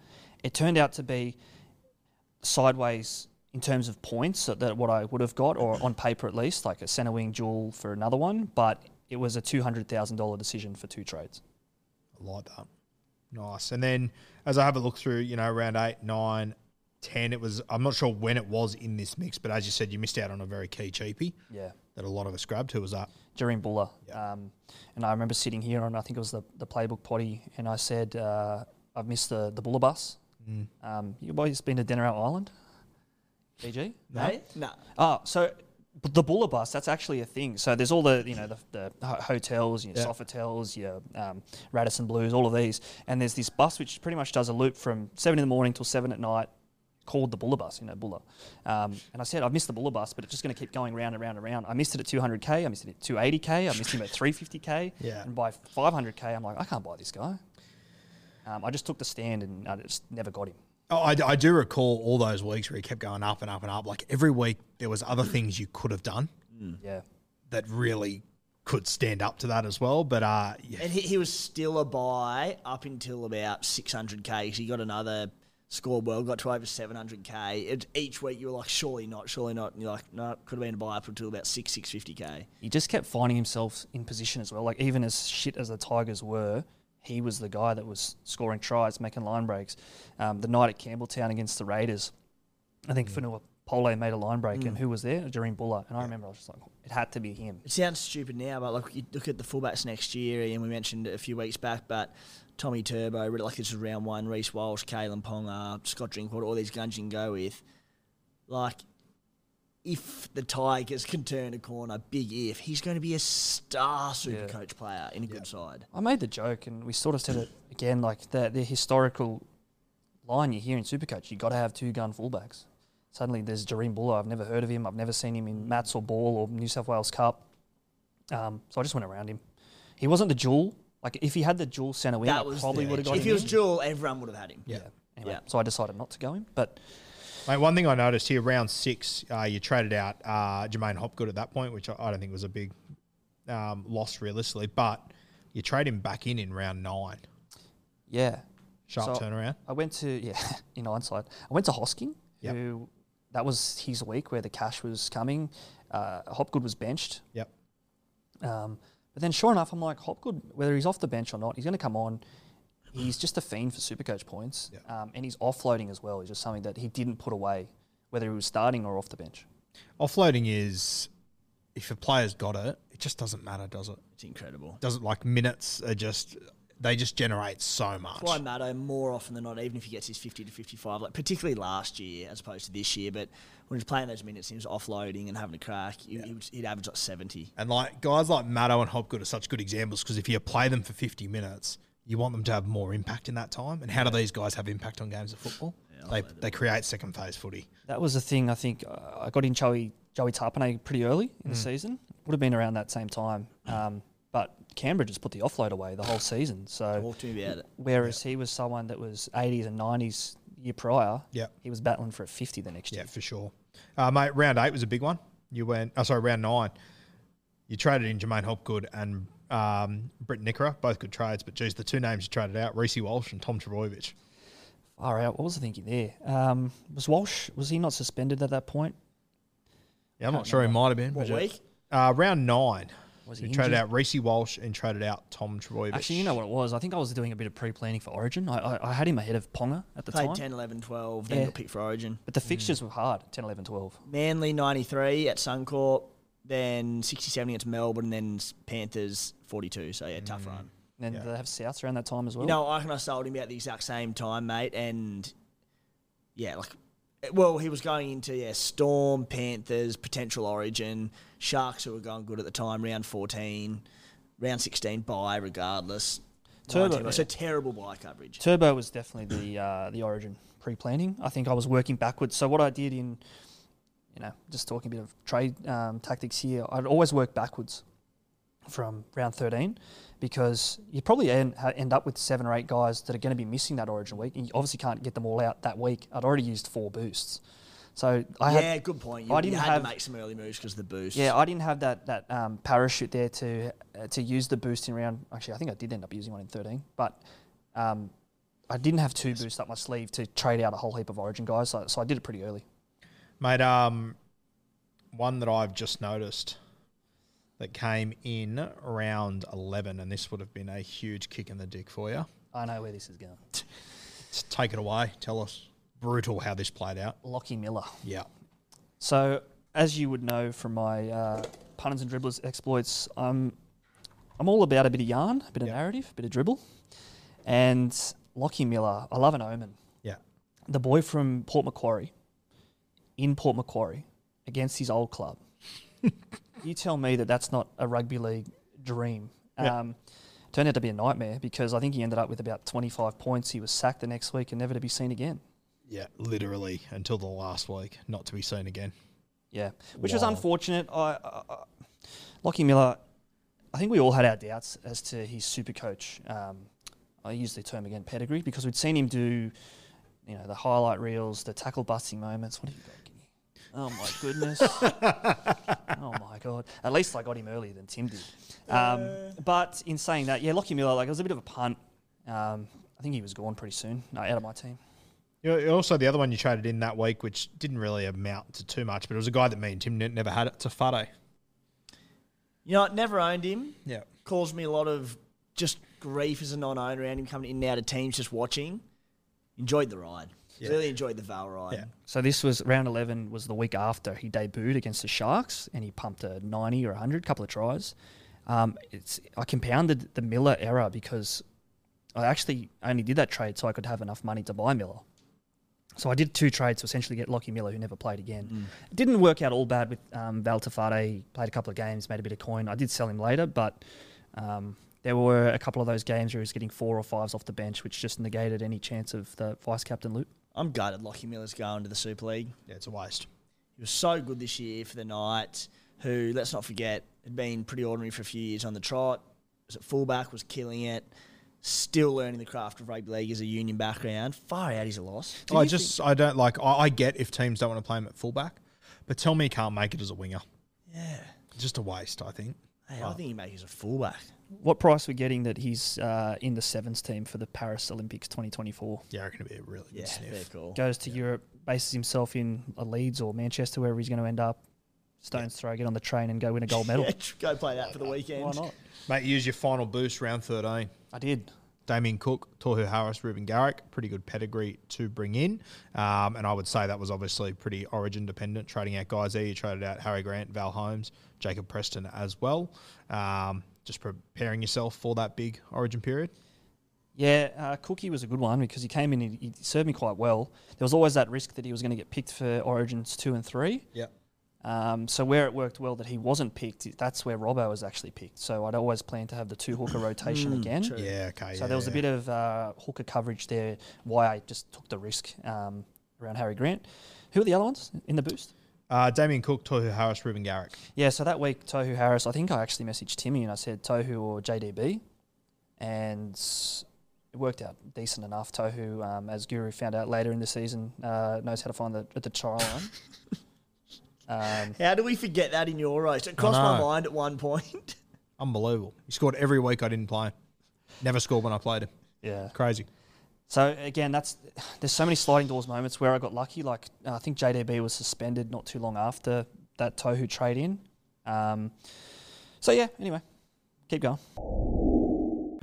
It turned out to be sideways in terms of points that, that what I would have got, or on paper at least, like a centre wing duel for another one. But it was a two hundred thousand dollar decision for two trades. I like that. Nice. And then as I have a look through, you know, round eight, nine, ten, it was. I'm not sure when it was in this mix, but as you said, you missed out on a very key cheapie Yeah, that a lot of us grabbed. Who was that? Jahream Bula. Yeah. Um, and I remember sitting here on I think it was the, the playbook potty, and I said uh, I've missed the the Bula bus. Mm. Um, you boys been to Denarau Island? BG? Hey? No. Oh, so b- the Bula bus, that's actually a thing. So there's all the, you know, the, the ho- hotels, your Yeah. Sofitels, your um, Radisson Blus, all of these. And there's this bus which pretty much does a loop from 7 in the morning till 7 at night called the Bula bus, you know, Bula. Um, and I said, I've missed the Bula bus, but it's just going to keep going round and round and round. I missed it at 200K. I missed it at 280K. I missed him at 350K. Yeah. And by 500K, I'm like, I can't buy this guy. Um, I just took the stand and I just never got him. Oh, I, I do recall all those weeks where he kept going up and up and up. Like every week, there was other things you could have done Yeah. that really could stand up to that as well. But uh, yeah, And he, he was still a buy up until about 600k. So he got another scored well, got to over 700k. It, each week you were like, surely not, surely not. And you're like, no, could have been a buy up until about 6, 650k. he just kept finding himself in position as well. Like even as shit as the Tigers were, he was the guy that was scoring tries, making line breaks. Um, the night at Campbelltown against the Raiders, I think Fonua Pole made a line break, and who was there? Jahream Bula. And I remember I was just like, it had to be him. It sounds stupid now, but like you look at the fullbacks next year, and we mentioned it a few weeks back, but Tommy Turbo, really like this is round one, Reece Walsh, Kalyn Ponga, Scott Drinkwater, all these guns you can go with. Like, if the Tigers can turn a corner, big if, he's going to be a star super Yeah. coach player in a good side. I made the joke, and we sort of said it again, like the, the historical line you hear in Supercoach, you've got to have two gun fullbacks. Suddenly there's Jahream Bula. I've never heard of him. I've never seen him in Mats or Ball or New South Wales Cup. Um, so I just went around him. He wasn't the jewel. Like if he had the jewel centre wing, I That was probably would have got If him. he was in. dual, everyone would have had him. yeah. Anyway, Yeah. so I decided not to go him. But Mate, one thing I noticed here, round six, uh, you traded out uh, J'maine Hopgood at that point, which I, I don't think was a big um, loss realistically, but you trade him back in in round nine. yeah, Sharp So- turnaround. I went to yeah. In hindsight, I went to Hosking, Yep. who that was his week where the cash was coming. Uh, Hopgood was benched. Yep. Um, but then, sure enough, I'm like Hopgood, whether he's off the bench or not, he's going to come on. He's just a fiend for Supercoach points, Yep. um, and he's offloading as well. He's just something that he didn't put away, whether he was starting or off the bench. Offloading is, if a player's got it, it just doesn't matter, does it? It's incredible. Doesn't like minutes are just, they just generate so much. That's why Maddo more often than not, even if he gets his 50 to 55, like particularly last year as opposed to this year, but when he's playing those minutes, he was offloading and having a crack, he, he was, he'd average like 70. And like guys like Maddo and Hopgood are such good examples because if you play them for 50 minutes, you want them to have more impact in that time. And how do these guys have impact on games of football? they, they create second phase footy. That was the thing. I think uh, I got in Joey Joey Tapine pretty early in the season. Would have been around that same time. Um, but Canberra just put the offload away the whole season. So Talk to me about it. whereas he was someone that was 80s and 90s year prior, Yeah. he was battling for a 50 the next year. Yeah, for sure. Uh, mate, round eight was a big one. You went, oh, sorry, round nine. You traded in J'maine Hopgood and um, Briton Nikora, both good trades, but geez, the two names you traded out, Reece Walsh and Tom Trbojevic. out. what was I thinking there? Um, was Walsh, was he not suspended at that point? Yeah, I'm not sure he might have been. What week? Uh, round nine. Was you he traded out Reece Walsh and traded out Tom Trbojevic. Actually, you know what it was? I think I was doing a bit of pre-planning for Origin. I, I, I had him ahead of Ponga at the Played time. 10, 11, 12, then Yeah. got picked for Origin. But the fixtures were hard, 10, 11, 12. Manly 93 at Suncorp, then 67 against Melbourne, and then Panthers 42. So yeah, tough run. And then they have Souths around that time as well. You know, I reckon I sold him about the exact same time, mate, and yeah, like, well, he was going into yeah Storm, Panthers, potential Origin, Sharks who were going good at the time, round 14, round 16 bye regardless. Turbo, 19, So terrible buy coverage. Turbo was definitely the uh, the origin pre-planning. I think I was working backwards. So what I did in, you know, just talking a bit of trade um, tactics here, I'd always work backwards from round 13 because you probably end, end up with seven or eight guys that are going to be missing that origin week. And you obviously can't get them all out that week. I'd already used four boosts. So I yeah, had good point. You, I didn't had have- to make some early moves because of the boost. Yeah, I didn't have that that um, parachute there to uh, to use the boost in round. Actually, I think I did end up using one in thirteen, but um, I didn't have two boosts up my sleeve to trade out a whole heap of Origin guys. So, so I did it pretty early. Mate, um, one that I've just noticed that came in round 11, and this would have been a huge kick in the dick for you. I know where this is going. Take it away. Tell us. Brutal how this played out. Lockie Miller. Yeah. So, as you would know from my uh, punters and dribblers exploits, I'm I'm all about a bit of yarn, a bit of Yep. narrative, a bit of dribble, and Lockie Miller. I love an omen. Yeah. the boy from Port Macquarie in Port Macquarie against his old club. You tell me that that's not a rugby league dream. Yeah. Um, turned out to be a nightmare because I think he ended up with about 25 points. He was sacked the next week and never to be seen again. Yeah, literally until the last week, not to be seen again. Yeah, which was unfortunate. I, I, I, Lockie Miller, I think we all had our doubts as to his super coach. Um, I use the term again, pedigree, because we'd seen him do, you know, the highlight reels, the tackle busting moments. What have you got? Oh my goodness! oh my god! At least I got him earlier than Tim did. Um, but in saying that, yeah, Lockie Miller, like it was a bit of a punt. Um, I think he was gone pretty soon. No, out of my team. You know, Also, the other one you traded in that week, which didn't really amount to too much, but it was a guy that me and Tim never had it, to Fade. You know, what, never owned him. Yeah. Caused me a lot of just grief as a non-owner around him coming in and out of teams, just watching. Enjoyed the ride. Yeah. Really enjoyed the Val ride. Yeah. So this was round 11 was the week after he debuted against the Sharks and he pumped a 90 or 100, couple of tries. Um, it's I compounded the Miller error because I actually only did that trade so I could have enough money to buy Miller. So I did two trades to essentially get Lockie Miller, who never played again. It didn't work out all bad with um, Val Tafade. He played a couple of games, made a bit of coin. I did sell him later, but um, there were a couple of those games where he was getting four or fives off the bench, which just negated any chance of the vice captain loop. I'm gutted Lockie Miller's going to the Super League. Yeah, it's a waste. He was so good this year for the Knights, who, let's not forget, had been pretty ordinary for a few years on the trot. Was at fullback, was killing it. still learning the craft of rugby league as a union background. Far out, he's a loss. I just I don't like. I, I get if teams don't want to play him at fullback, but tell me he can't make it as a winger. Yeah. Just a waste, I think. Hey, I think he makes as a fullback. What price we're getting that he's uh, in the sevens team for the Paris Olympics 2024? Yeah, I reckon it'd be a really good Yeah, sniff. fair call. Goes to Europe, bases himself in a Leeds or Manchester, wherever he's going to end up. Stones throw, get on the train and go win a gold medal. Yeah, go play that for the weekend. Why not? Mate, use your final boost round 13. I did. Damien Cook, Tohu Harris, Reuben Garrick, pretty good pedigree to bring in. Um, and I would say that was obviously pretty origin dependent, trading out guys there. You traded out Harry Grant, Val Holmes, Jacob Preston as well. Um, just preparing yourself for that big origin period. Yeah, uh, Cookie was a good one because he came in, he, he served me quite well. There was always that risk that he was going to get picked for Origins 2 and 3. Yep. Um, so where it worked well that he wasn't picked, that's where Robbo was actually picked. So I'd always planned to have the two hooker rotation again. true. Yeah, okay. So yeah, there was a bit of uh, hooker coverage there. Why I just took the risk um, around Harry Grant. Who are the other ones in the boost? Uh, Damien Cook, Tohu Harris, Reuben Garrick. Yeah, so that week Tohu Harris, I think I actually messaged Timmy and I said Tohu or JDB, and it worked out decent enough. Tohu, um, as Guru found out later in the season, uh, knows how to find the at the trial line. Um, How do we forget that in your roast? It crossed my know. mind at one point. Unbelievable. He scored every week I didn't play. Never scored when I played him. yeah. Crazy. So again, that's there's so many sliding doors moments where I got lucky. Like uh, I think JDB was suspended not too long after that Tohu trade in. Um, so yeah. Anyway, keep going.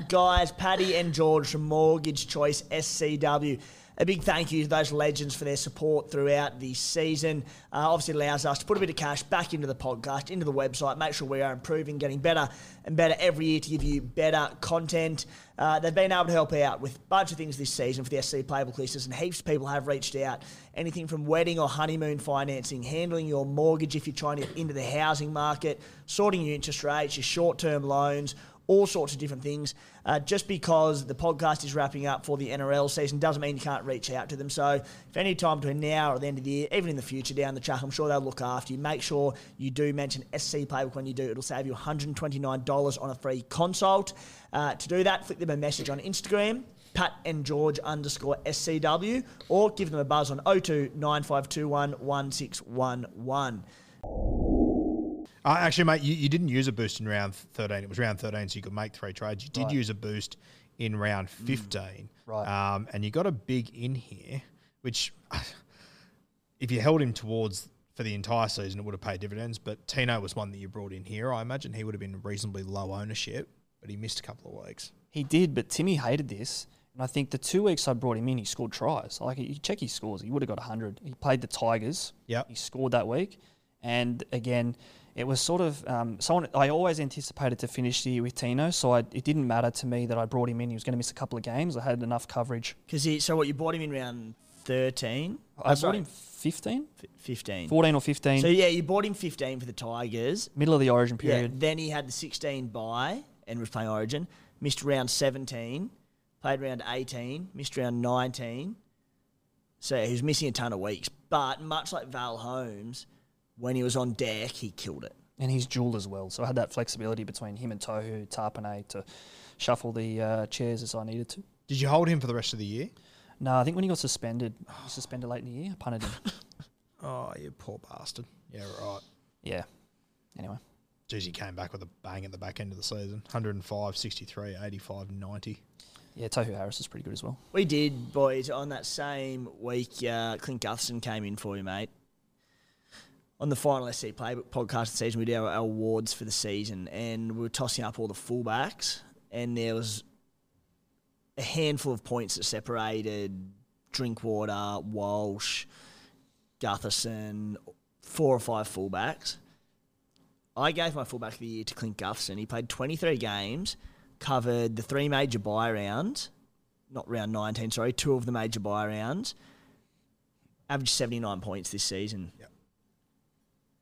Guys, Paddy and George from Mortgage Choice SCW. A big thank you to those legends for their support throughout the season. Uh, obviously, allows us to put a bit of cash back into the podcast, into the website, make sure we are improving, getting better and better every year to give you better content. Uh, they've been able to help out with a bunch of things this season for the SC Playbook listeners, and heaps of people have reached out. Anything from wedding or honeymoon financing, handling your mortgage if you're trying to get into the housing market, sorting your interest rates, your short term loans all sorts of different things. Uh, just because the podcast is wrapping up for the NRL season doesn't mean you can't reach out to them. So if any time between now or the end of the year, even in the future down the track, I'm sure they'll look after you. Make sure you do mention SC Playbook when you do. It'll save you $129 on a free consult. Uh, to do that, flick them a message on Instagram. Pat and George underscore SCW, or give them a buzz on 02 9521 1611. Uh, actually, mate, you, you didn't use a boost in round 13. It was round 13, so you could make three trades. You did use a boost in round 15. right. Um, and you got a big in here, which if you held him towards for the entire season, it would have paid dividends. But Tino was one that you brought in here. I imagine he would have been reasonably low ownership, but he missed a couple of weeks. He did, but Timmy hated this. And I think the two weeks I brought him in, he scored tries. Like you check his scores, he would have got 100. He played the Tigers. Yeah. He scored that week. And again, it was sort of um, someone I always anticipated to finish the year with Tino, so I, it didn't matter to me that I brought him in. He was going to miss a couple of games. I had enough coverage. Because he so what you bought him in round 13? I Oh, brought him 15, f- 15. 14 or 15, So yeah, you bought him 15 for the Tigers. middle of the Origin period. Yeah. Then he had the 16 bye and was playing Origin. Missed round 17. Played round 18. Missed round 19. So he was missing a ton of weeks. But much like Val Holmes, when he was on deck, he killed it. and he's dual as well. So I had that flexibility between him and Tohu, Tapine to shuffle the uh, chairs as I needed to. Did you hold him for the rest of the year? No, I think when he got suspended, he was suspended late in the year. I punted him. Oh, you poor bastard. Yeah, right. yeah. Anyway, Jeez, he came back with a bang at the back end of the season 105, 63, 85, 90. yeah, Tohu Harris is pretty good as well. We did, boys. On that same week, uh, Clint Gutherson came in for you, mate. On the final SC Playbook podcast of the season, we did our, our awards for the season, and we were tossing up all the fullbacks, and there was a handful of points that separated Drinkwater, Walsh, Gutherson, four or five fullbacks. I gave my fullback of the year to Clint Gutherson. He played 23 games, covered the three major buy rounds, not round 19, sorry, two of the major buy rounds, averaged 79 points this season. Yep.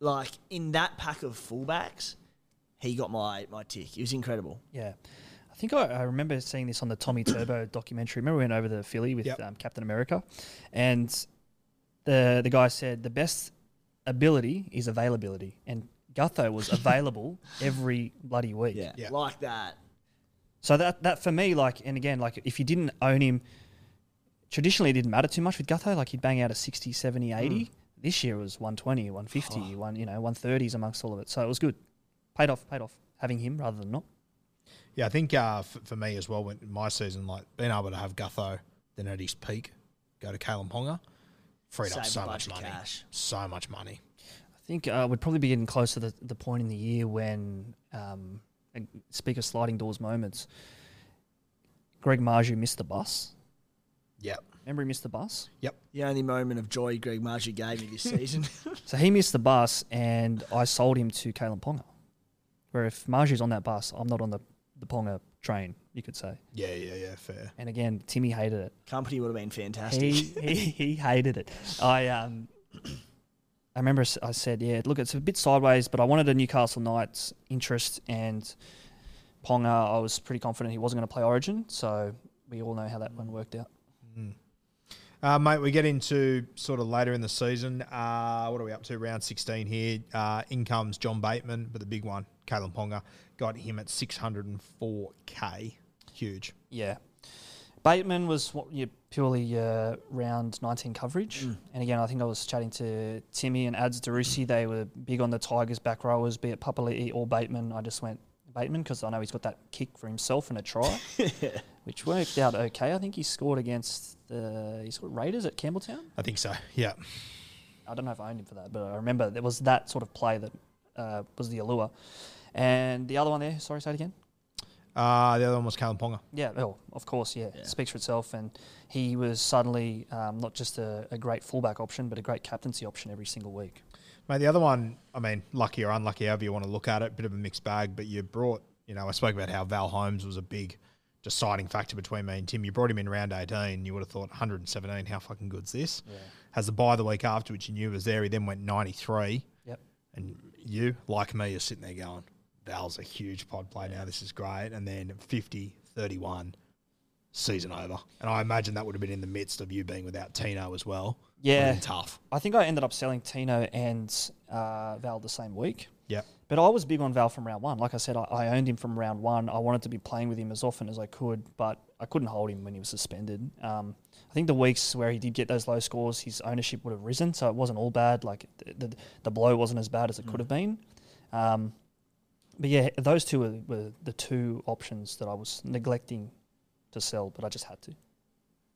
Like, in that pack of fullbacks, he got my, my tick. It was incredible. Yeah. I think I, I remember seeing this on the Tommy Turbo documentary. Remember we went over to Philly with Yep. um, Captain America, and the the guy said the best ability is availability, and Gutho was available every bloody week. Yeah, Yeah. like that. So that that for me, like, and again, like, if you didn't own him, traditionally it didn't matter too much with Gutho. Like, he'd bang out a 60, 70, 80. This year it was 120, 150, one, you know, 130s amongst all of it. So it was good. Paid off, paid off having him rather than not. Yeah, I think uh, for, for me as well, when my season, like being able to have Gutho, then at his peak, go to Kalyn Ponga, freed up so much money. cash. So much money. I think uh, we'd probably be getting close to the, the point in the year when, um, speak of sliding doors moments, Greg Marzhew missed the bus. Yep. Remember he missed the bus? Yep. The only moment of joy Greg Marzhew gave me this season. So he missed the bus, and I sold him to Kalyn Ponga. Where if Marzhew's on that bus, I'm not on the, the Ponga train, you could say. Yeah, yeah, yeah, fair. And again, Timmy hated it. Company would have been fantastic. He, he, he hated it. I um, I remember s- I said, yeah, look, it's a bit sideways, but I wanted a Newcastle Knights interest, and Ponga, I was pretty confident he wasn't going to play Origin, so we all know how that one worked out. Uh, mate, we get into sort of later in the season. Uh, what are we up to? Round 16 here. Uh, in comes John Bateman, but the big one, Kalyn Ponga, got him at 604k. Huge. Yeah. Bateman was what, yeah, purely uh, round 19 coverage. And again, I think I was chatting to Timmy and Ads Darusi. They were big on the Tigers back rowers, be it Papali'i or Bateman. I just went Bateman because I know he's got that kick for himself and a try, which worked out okay. I think he scored against the he scored Raiders at Campbelltown. I think so. Yeah. I don't know if I owned him for that, but I remember there was that sort of play that uh, was the allure. And the other one there, sorry, say it again. Uh, the other one was Kalyn Ponga. Yeah, well, of course, yeah. Yeah. Speaks for itself. And he was suddenly um, not just a, a great fullback option, but a great captaincy option every single week. Mate, the other one, I mean, lucky or unlucky, however you want to look at it, bit of a mixed bag, but you brought, you know, I spoke about how Val Holmes was a big deciding factor between me and Tim. You brought him in round 18, you would have thought 117, how fucking good's this? Yeah. Has the buy the week after, which you knew was there. He then went 93. Yep. And you, like me, are sitting there going, Val's a huge pod play now. This is great. And then 50, 31, season over. And I imagine that would have been in the midst of you being without Tino as well. Yeah. tough. I think I ended up selling Tino and uh, Val the same week. Yeah. But I was big on Val from round one. Like I said, I, I owned him from round one. I wanted to be playing with him as often as I could, but I couldn't hold him when he was suspended. Um, I think the weeks where he did get those low scores, his ownership would have risen, so it wasn't all bad. Like the, the, the blow wasn't as bad as it could have been. Um, but yeah, those two were, were the two options that I was neglecting to sell, but I just had to.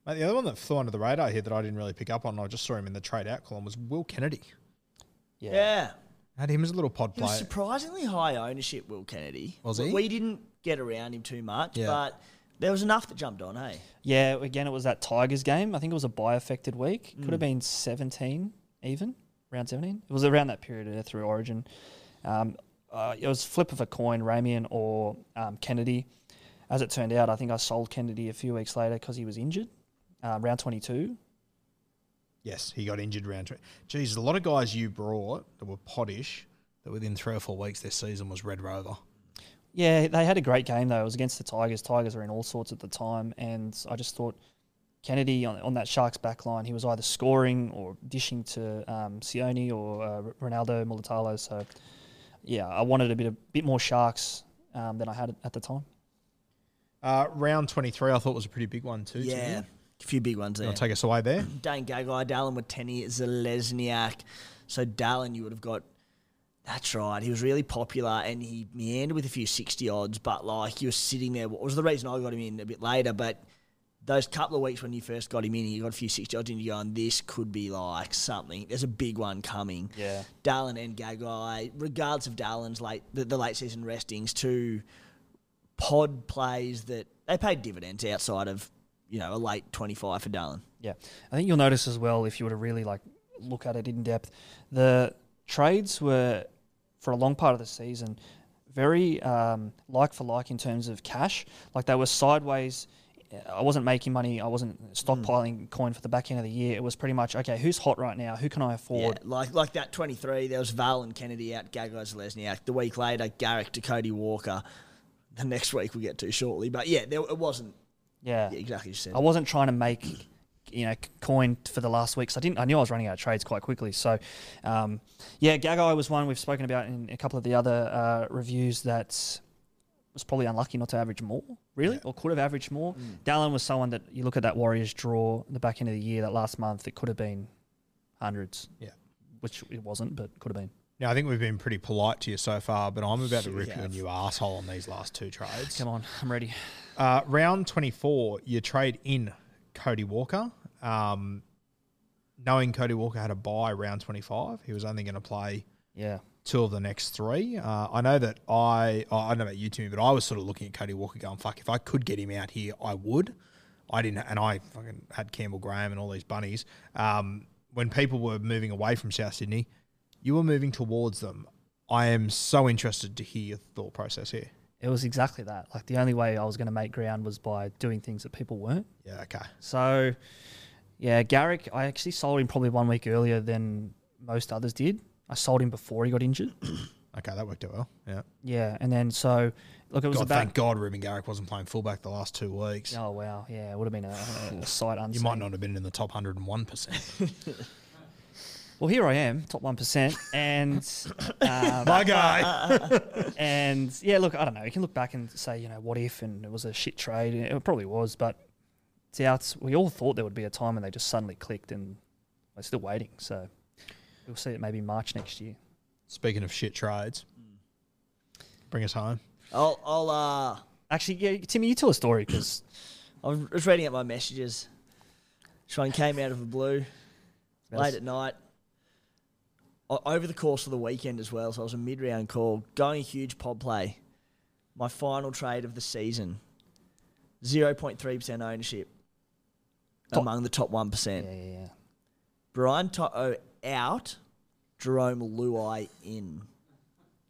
Mate, the other one that flew under the radar here that I didn't really pick up on, I just saw him in the trade out column, was Will Kennedy. Yeah. yeah. Had him as a little pod He was player. surprisingly high ownership, Will Kennedy. Was We- he? We didn't get around him too much, Yeah. but there was enough that jumped on, hey? Yeah, again, it was that Tigers game. I think it was a buy affected week. Could have been 17 even, round 17. It was around that period there through Origin. Um, uh, it was flip of a coin, Ramian or um, Kennedy. As it turned out, I think I sold Kennedy a few weeks later because he was injured, um, round 22. Yes, he got injured round. Tw- Jeez, a lot of guys you brought that were poddish that within three or four weeks their season was Red Rover. Yeah, they had a great game though. It was against the Tigers. Tigers were in all sorts at the time, and I just thought Kennedy on, on that Sharks back line, he was either scoring or dishing to um, Sione or uh, Ronaldo Mulitalo. So, yeah, I wanted a bit a bit more Sharks um, than I had at the time. Uh, round 23, I thought was a pretty big one too. Yeah. Timmy. A few big ones You there. want to take us away there? Dane Gagai, Dallin with Tenny, Zelezniak. So Dallin, you would have got. That's right. He was really popular and he meandered with a few 60 odds, but like he was sitting there. What was the reason I got him in a bit later? But those couple of weeks when you first got him in, you got a few 60 odds and you're going, this could be like something. There's a big one coming. Yeah. Dallin and Gagai, regardless of Dallin's late the, the late season restings, two pod plays that they paid dividends outside of you know a late 25 for Dallin. Yeah, I think you'll notice as well if you were to really like look at it in depth, the trades were for a long part of the season very um, like for like in terms of cash. Like they were sideways. I wasn't making money. I wasn't stockpiling coin for the back end of the year. It was pretty much okay. Who's hot right now? Who can I Yeah, afford? like like that 23, there was Val and Kennedy out, Gagai Lesniak. The week later, Garrick to Cody Walker. The next week we get to shortly. But yeah, there, it wasn't Yeah, yeah, exactly as you said. I wasn't trying to make you know coin for the last week. So I didn't. I knew I was running out of trades quite quickly. So um, yeah, Gagai was one we've spoken about in a couple of the other uh, reviews that was probably unlucky not to average more, really, or could have averaged more. Dallin was someone that you look at that Warriors draw in the back end of the year, that last month, it could have been hundreds. Yeah. Which it wasn't, but could have been. Now, I think we've been pretty polite to you so far, but I'm about to rip we you a new asshole on these last two trades. Come on, I'm ready. Uh, round 24, you trade in Cody Walker. Um, knowing Cody Walker had a buy round 25, he was only going to play Yeah. two of the next three. Uh, I know that I, oh, I don't know about you, Timmy, but I was sort of looking at Cody Walker going, fuck, if I could get him out here, I would. I didn't, and I fucking had Campbell Graham and all these bunnies. Um, when people were moving away from South Sydney, you were moving towards them. I am so interested to hear your thought process here. It was exactly that. Like the only way I was going to make ground was by doing things that people weren't. Yeah, okay. So, yeah, Garrick, I actually sold him probably one week earlier than most others did. I sold him before he got injured. Okay, that worked out well. Yeah. Yeah, and then so look, it was God, about. thank God Reuben Garrick wasn't playing fullback the last two weeks. Oh wow, yeah, it would have been a, a sight unseen. You might not have been in the top 101%. Well, here I am, top one percent, and um, My guy. and yeah, look, I don't know. You can look back and say, you know, what if, and it was a shit trade. It probably was, but it's out. We all thought there would be a time when they just suddenly clicked, and we're still waiting. So we'll see it maybe March next year. Speaking of shit trades, bring us home. I'll, I'll uh, Actually, yeah, Timmy, you tell a story because I was reading out my messages. This one came out of the blue, late at night. Over the course of the weekend as well, so it was a mid-round call. Going a huge pod play. My final trade of the season. 0.3% ownership Top- among the top 1%. yeah, yeah, yeah. Brian To'o out, Jarome Luai in.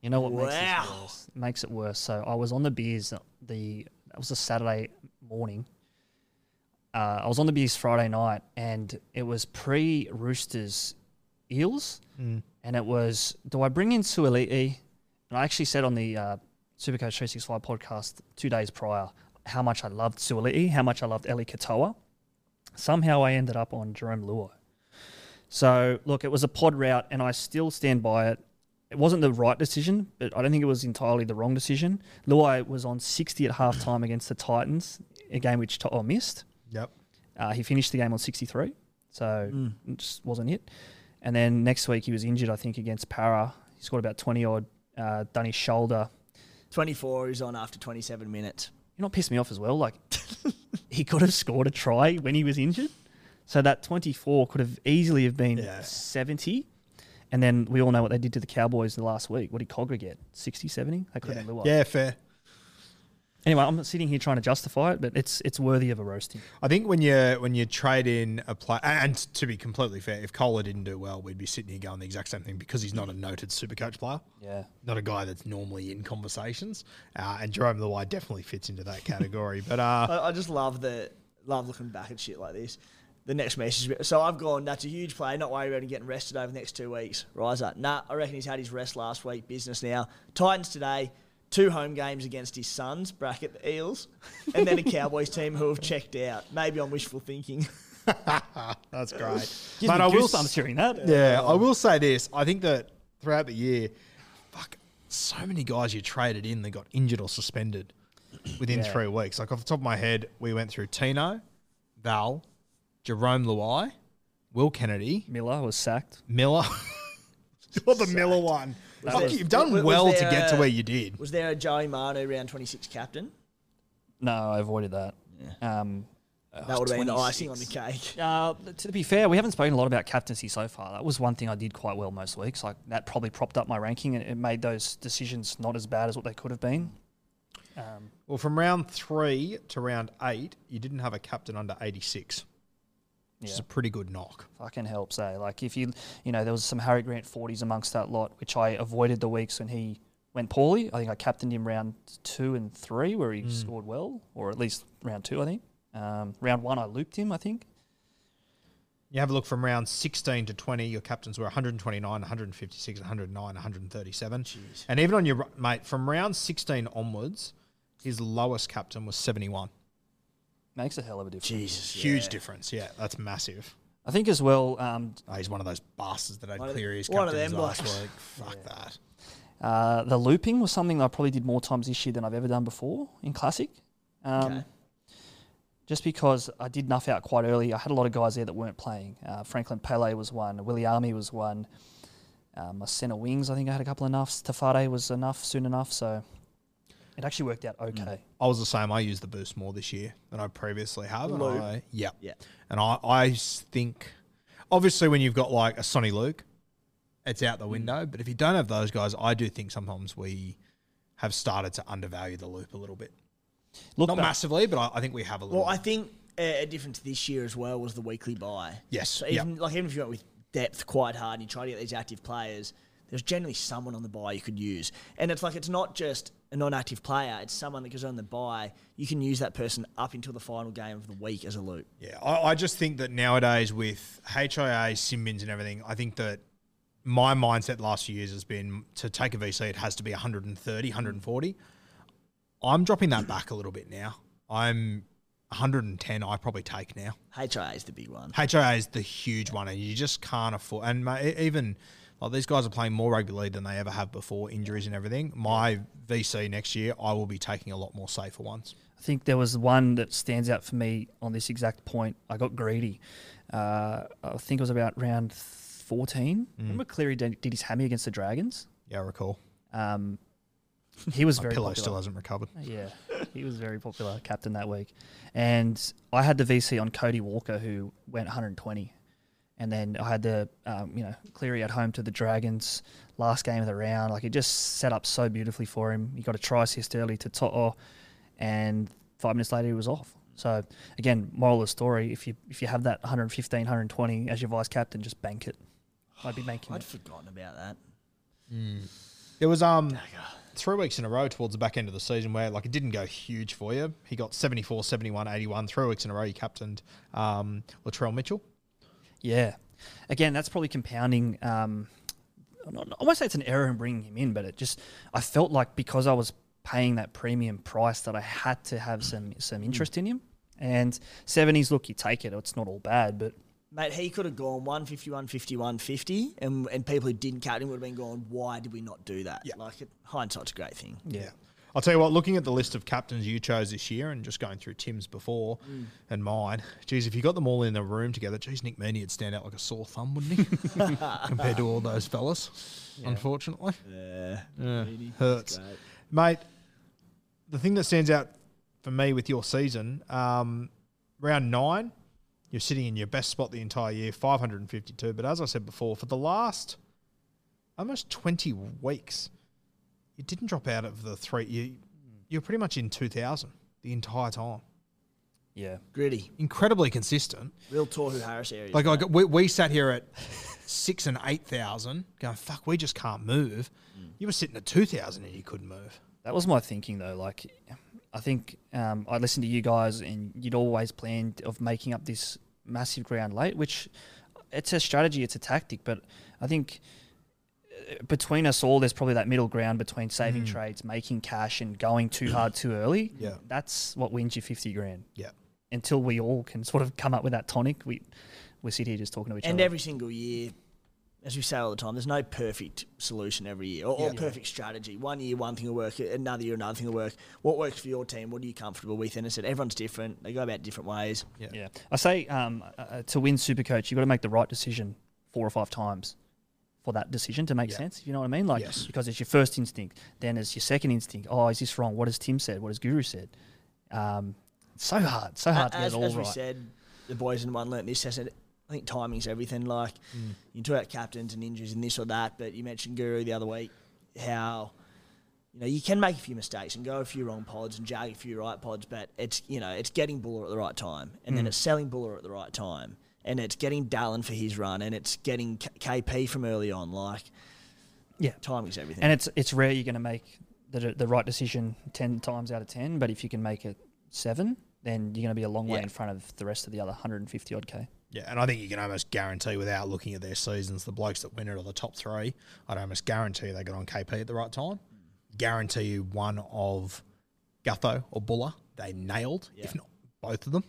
You know what makes Wow. this worse? It makes it worse. So I was on the beers. The that was a Saturday morning. Uh, I was on the beers Friday night, and it was pre Roosters Eels, and it was do I bring in Suaalii? And I actually said on the uh, Supercoach 365 podcast two days prior how much I loved Suaalii, how much I loved Eli Katoa. Somehow I ended up on Jarome Luai. So look, it was a pod route, and I still stand by it. It wasn't the right decision, but I don't think it was entirely the wrong decision. Luai was on 60 at halftime against the Titans, a game which To'o missed. Yep. Uh, he finished the game on 63, so it just wasn't it. And then next week he was injured, I think, against Para. He scored about 20 odd, uh, done his shoulder. 24 is on after 27 minutes. You know what pissed me off as well? Like, he could have scored a try when he was injured. So that 24 could have easily have been Yeah. 70. And then we all know what they did to the Cowboys the last week. What did Cogger get? 60, 70? They couldn't Yeah. have yeah, fair. Anyway, I'm not sitting here trying to justify it, but it's it's worthy of a roasting. I think when you when you trade in a play, and to be completely fair, if Cogger didn't do well, we'd be sitting here going the exact same thing because he's not a noted super coach player, Yeah. not a guy that's normally in conversations. Uh, and Jarome Luai definitely fits into that category. But uh, I, I just love the love looking back at shit like this. The next message. So I've gone. That's a huge play. Not worried about him getting rested over the next two weeks. Riser. Nah, I reckon he's had his rest last week. Business now. Titans today. Two home games against his sons. Bracket the Eels, and then a Cowboys team who have checked out. Maybe I'm wishful thinking. that's great. Gives But me I will goosebumps hearing that. Yeah, I will say this. I think that throughout the year, fuck, so many guys you traded in that got injured or suspended within Yeah. three weeks. Like off the top of my head, we went through Tino, Val, Jarome Luai, Will Kennedy, Miller was sacked. Miller. You're the Miller one. That Fuck, was- you've done Was- was well to there get to where you did. Was there a Joey Manu round 26 captain? No, I avoided that. Um, That would have been the icing on the cake. uh, to be fair, we haven't spoken a lot about captaincy so far. That was one thing I did quite well most weeks. Like that probably propped up my ranking and it made those decisions not as bad as what they could have been. Um, Well, from round three to round eight, you didn't have a captain under 86, which is a pretty good knock. fucking helps, eh? Like if you, you know, there was some Harry Grant 40s amongst that lot, which I avoided the weeks when he went poorly. I think I captained him round two and three, where he scored well, or at least round two, I think. Um, round one, I looped him, I think. You have a look from round 16 to 20, your captains were 129, 156, 109, 137. Jeez. And even on your, mate, from round 16 onwards, his lowest captain was 71. Makes a hell of a difference. Jesus. Huge difference. Yeah, that's massive. I think as well, um, Oh, he's one of those bastards that had One of- clear his one of captains them last week. Fuck that. Uh, the looping was something I probably did more times this year than I've ever done before in Classic. Um, Okay. Just because I did enough out quite early. I had a lot of guys there that weren't playing. Uh, Franklin Pele was one. Willie Army was one. Uh, my centre wings, I think I had a couple of nuffs. Tafade was enough soon enough. So it actually worked out okay. I was the same. I used the boost more this year than I previously have. And Luke. I, yeah. Yeah. And I, I s- think, obviously, when you've got like a Sonny Luke, it's out the window. But if you don't have those guys, I do think sometimes we have started to undervalue the loop a little bit. Look, Not back- massively, but I, I think we have a little. Well, I think uh, a difference this year as well was the weekly buy. Yes, So yep. like even if you went with depth quite hard and you try to get these active players, there's generally someone on the buy you could use. And it's like it's not just a non-active player; it's someone that goes on the buy. You can use that person up until the final game of the week as a loop. Yeah, I, I just think that nowadays with HIA, sin bins, and everything, I think that my mindset the last few years has been to take a VC, it has to be 130, 140. I'm dropping that back a little bit now. I'm 110. I probably take now. HIA is the big one. HIA is the huge one, and you just can't afford. And even like these guys are playing more rugby league than they ever have before, injuries and everything. My VC next year, I will be taking a lot more safer ones. I think there was one that stands out for me on this exact point. I got greedy. Uh, I think it was about round 14. Remember Cleary did, did his hammy against the Dragons? Yeah, I recall. Um, he was My very pillow popular. still hasn't recovered. Yeah, he was very popular captain that week. And I had the VC on Cody Walker, who went 120. And then I had the, um, you know, Cleary at home to the Dragons last game of the round. Like it just set up so beautifully for him. He got a try assist early to To'o, and five minutes later he was off. So again, moral of the story: if you if you have that 115, 120 as your vice captain, just bank it. I'd be banking I'd it. forgotten about that. There was um three weeks in a row towards the back end of the season where like it didn't go huge for you. He got 74, 71, 81. Three weeks in a row, he captained um, Latrell Mitchell. Yeah. Again, that's probably compounding. Um, I won't say it's an error in bringing him in, but it just I felt like because I was paying that premium price that I had to have some some interest in him. And seventies, look, you take it. It's not all bad, but Mate, he could have gone 150, 150, 150, and, and people who didn't captain him would have been going, why did we not do that? Yeah. Like, it, hindsight's a great thing. yeah, I'll tell you what, looking at the list of captains you chose this year and just going through Tim's before Mm. and mine, geez, if you got them all in a room together, geez, Nick Meaney would stand out like a sore thumb, wouldn't he? Compared to all those fellas, unfortunately. Yeah. Yeah, hurts. Mate, the thing that stands out for me with your season, um, round nine, you're sitting in your best spot the entire year, 552. But as I said before, for the last almost 20 weeks, you didn't drop out of the three. You, you're pretty much in 2000 the entire time. yeah. Gritty. Incredibly consistent. Real Tohu Harris area. Like, like we, we sat here at six and 8,000 going, fuck, we just can't move. You were sitting at 2,000 and you couldn't move. That was my thinking though. Like, I think um, I listened to you guys, and you'd always planned of making up this massive ground late, which it's a strategy, it's a tactic. But I think between us all, there's probably that middle ground between saving trades, making cash, and going too hard too early. Yeah. that's what wins you fifty grand. Yeah. Until we all can sort of come up with that tonic, we we sit here just talking to each and other. And every single year, as we say all the time, there's no perfect solution every year or, or perfect strategy. One year, one thing will work. Another year, another thing will work. What works for your team? What are you comfortable with? And I said, everyone's different. They go about different ways. Yeah, I say um, uh, to win Supercoach, you've got to make the right decision four or five times for that decision to make Yeah. sense. You know what I mean? Like Yes. because it's your first instinct, then it's your second instinct. Oh, is this wrong? What has Tim said? What has Guru said? Um, so hard, so hard to get as, it all as we said, the boys in one learnt this. I said, I think timing's everything. Like you talk about captains and injuries and this or that, but you mentioned Guru the other week how you know you can make a few mistakes and go a few wrong pods and jag a few right pods, but it's you know it's getting Bula at the right time and then it's selling Bula at the right time and it's getting Dallin for his run and it's getting K- KP from early on. Like yeah, timing's everything. and it's it's rare you're going to make the the right decision ten times out of ten, but if you can make it seven, then you're going to be a long way Yeah. in front of the rest of the other 150 odd k. Yeah, and I think you can almost guarantee without looking at their seasons, the blokes that win it are the top three. I'd almost guarantee they got on KP at the right time. Guarantee you one of Gutho or Bula they nailed, if not both of them.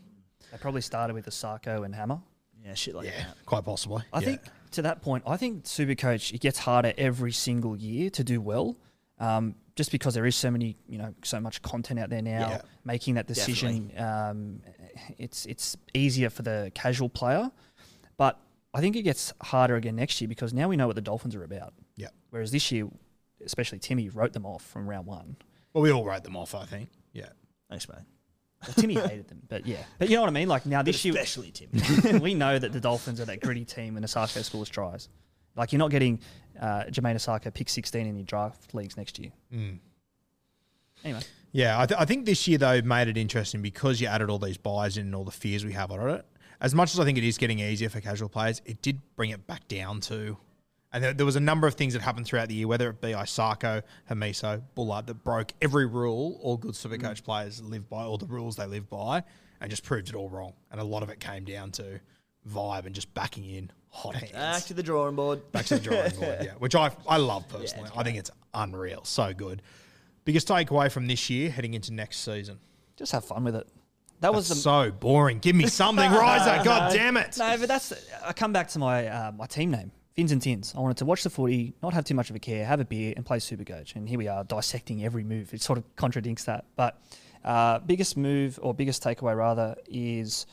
They probably started with the Sarko and Hammer. Yeah, shit like Yeah, that. quite possibly. I Yeah. think to that point, I think Supercoach it gets harder every single year to do well, um, just because there is so many, you know, so much content out there now. Yeah. Making that decision, um, it's it's easier for the casual player, but I think it gets harder again next year because now we know what the Dolphins are about. Yeah. Whereas this year, especially Timmy wrote them off from round one. Well, we all wrote them off, I think. Yeah. Thanks, mate. Well, Timmy hated them, but yeah, but you know what I mean. Like now this year, Especially Tim. we know that the Dolphins are that gritty team when Isaako scores tries. Like you're not getting uh, Jamayne Isaako pick 16 in your draft leagues next year. Mm. Anyway, Yeah, I, th- I think this year though made it interesting because you added all these buys in and all the fears we have on it. As much as I think it is getting easier for casual players, it did bring it back down to, and there, there was a number of things that happened throughout the year, whether it be Isaako, Hamiso, Bula, that broke every rule all good Supercoach players live by, all the rules they live by, and just proved it all wrong. And a lot of it came down to vibe and just backing in hot hands. Back to the drawing board. Back to the drawing board, yeah. Which I I love personally. I think it's unreal. So good. Biggest takeaway from this year heading into next season. just have fun with it. That was the so boring. Give me something, Riser. God damn it. no, but that's I come back to my uh, my team name, Phins and Tins. I wanted to watch the footy, not have too much of a care, have a beer, and play Supercoach. And here we are dissecting every move. It sort of contradicts that. But uh, biggest move or biggest takeaway rather is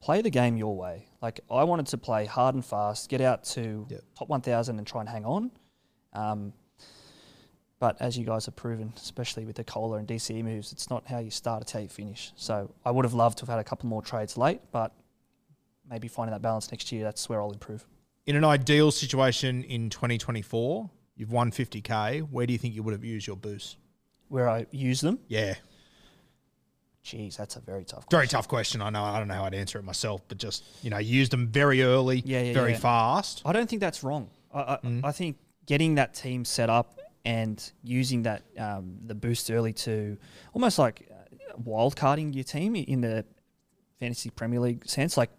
play the game your way. Like I wanted to play hard and fast, get out to Yep. top 1,000 and try and hang on. Um, but as you guys have proven, especially with the Cola and DCE moves, it's not how you start, it's how you finish. So I would have loved to have had a couple more trades late, but maybe finding that balance next year, that's where I'll improve. In an ideal situation in 2024, you've won 50k. Where do you think you would have used your boost? Where I use them, Yeah, geez, that's a very tough very question. tough question. I know. I don't know how I'd answer it myself, but just you know, used them very early, Yeah, yeah, very yeah. fast. I don't think that's wrong. I, I, Mm. I think getting that team set up and using that um, the boost early to almost like uh, wild carding your team in the fantasy Premier League sense, like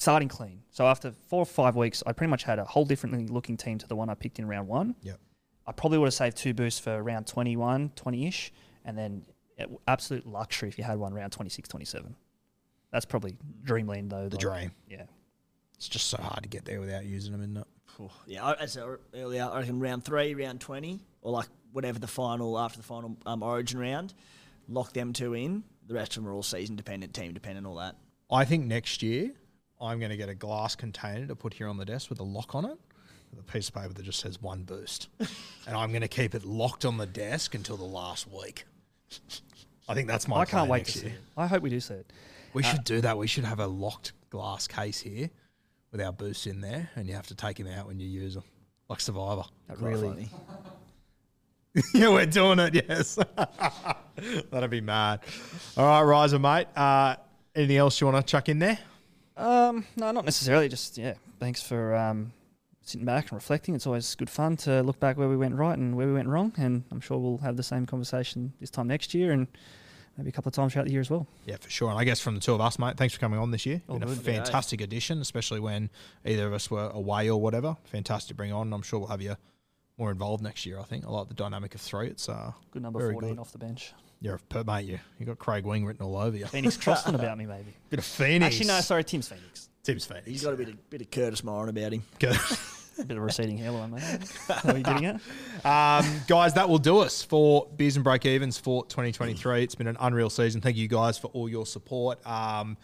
starting clean. So after four or five weeks, I pretty much had a whole differently looking team to the one I picked in round one. Yep. I probably would have saved two boosts for round 21, 20 ish, and then absolute luxury if you had one round 26, 27. That's probably dreamland though. The like, dream. Yeah. It's just so hard to get there without using them, isn't it? Yeah, I- as I earlier, I reckon round three, round 20, or like whatever the final, after the final um, origin round, lock them two in. The rest of them are all season dependent, team dependent, all that. I think next year I'm going to get a glass container to put here on the desk with a lock on it, with a piece of paper that just says one boost, and I'm going to keep it locked on the desk until the last week. I think that's my. I can't wait to see year. it. I hope we do see it. We should do that. We should have a locked glass case here with our boosts in there, and you have to take them out when you use them, like Survivor. That really. Yeah, we're doing it. Yes, that'd be mad. All right, Riser, mate. Uh, anything else you want to chuck in there? Um, no, not necessarily. Just yeah. Thanks for um, sitting back and reflecting. It's always good fun to look back where we went right and where we went wrong. And I'm sure we'll have the same conversation this time next year and maybe a couple of times throughout the year as well. Yeah, for sure. And I guess from the two of us, mate, thanks for coming on this year. All Been a good. fantastic addition, especially when either of us were away or whatever. Fantastic to bring on. I'm sure we'll have you more involved next year. I think I like the dynamic of three. It's uh, Good number Very 14 good. off the bench. You're a per mate. You you got Craig Wing written all over you. Phoenix Crossland about me, maybe. Bit of Phoenix. Actually, no, sorry, Tim's Phoenix. Tim's Phoenix. He's got a bit of, bit of Curtis Moran about him. Good. A bit of receding hairline, mate. What are you getting it? Um, guys, that will do us for Beers and Breakevens for 2023. It's been an unreal season. Thank you guys for all your support. Um,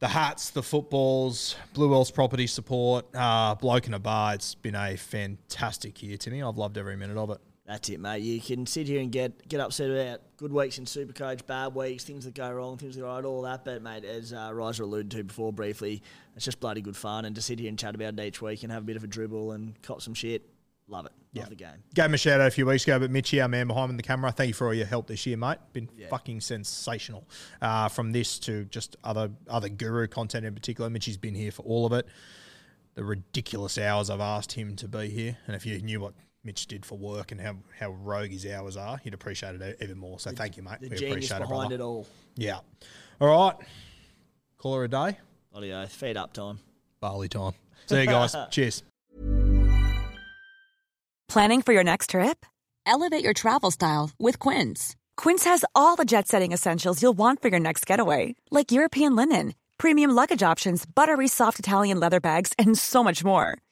the hats, the footballs, Blue Wealth property support, uh, bloke in a bar. It's been a fantastic year to me. I've loved every minute of it. That's it, mate. You can sit here and get get upset about good weeks in Supercoach, bad weeks, things that go wrong, things that go right, all that. But mate, as uh, Riser alluded to before briefly, it's just bloody good fun. And to sit here and chat about it each week and have a bit of a dribble and cop some shit, love it. Love Yeah. the game. Gave him a shout out a few weeks ago, but Mitchy, our man behind the camera, thank you for all your help this year, mate. Been fucking sensational. Uh, from this to just other other guru content in particular. Mitchy's been here for all of it. The ridiculous hours I've asked him to be here, and if you knew what Mitch did for work and how, how rogue his hours are, you'd appreciate it even more. So thank you, mate. The we genius appreciate it, behind brother. it all. Yeah. All right. Call her a day. Bloody oath. Feed up time. Barley time. See you guys. Cheers. Planning for your next trip? Elevate your travel style with Quince. Quince has all the jet setting essentials you'll want for your next getaway, like European linen, premium luggage options, buttery soft Italian leather bags, and so much more.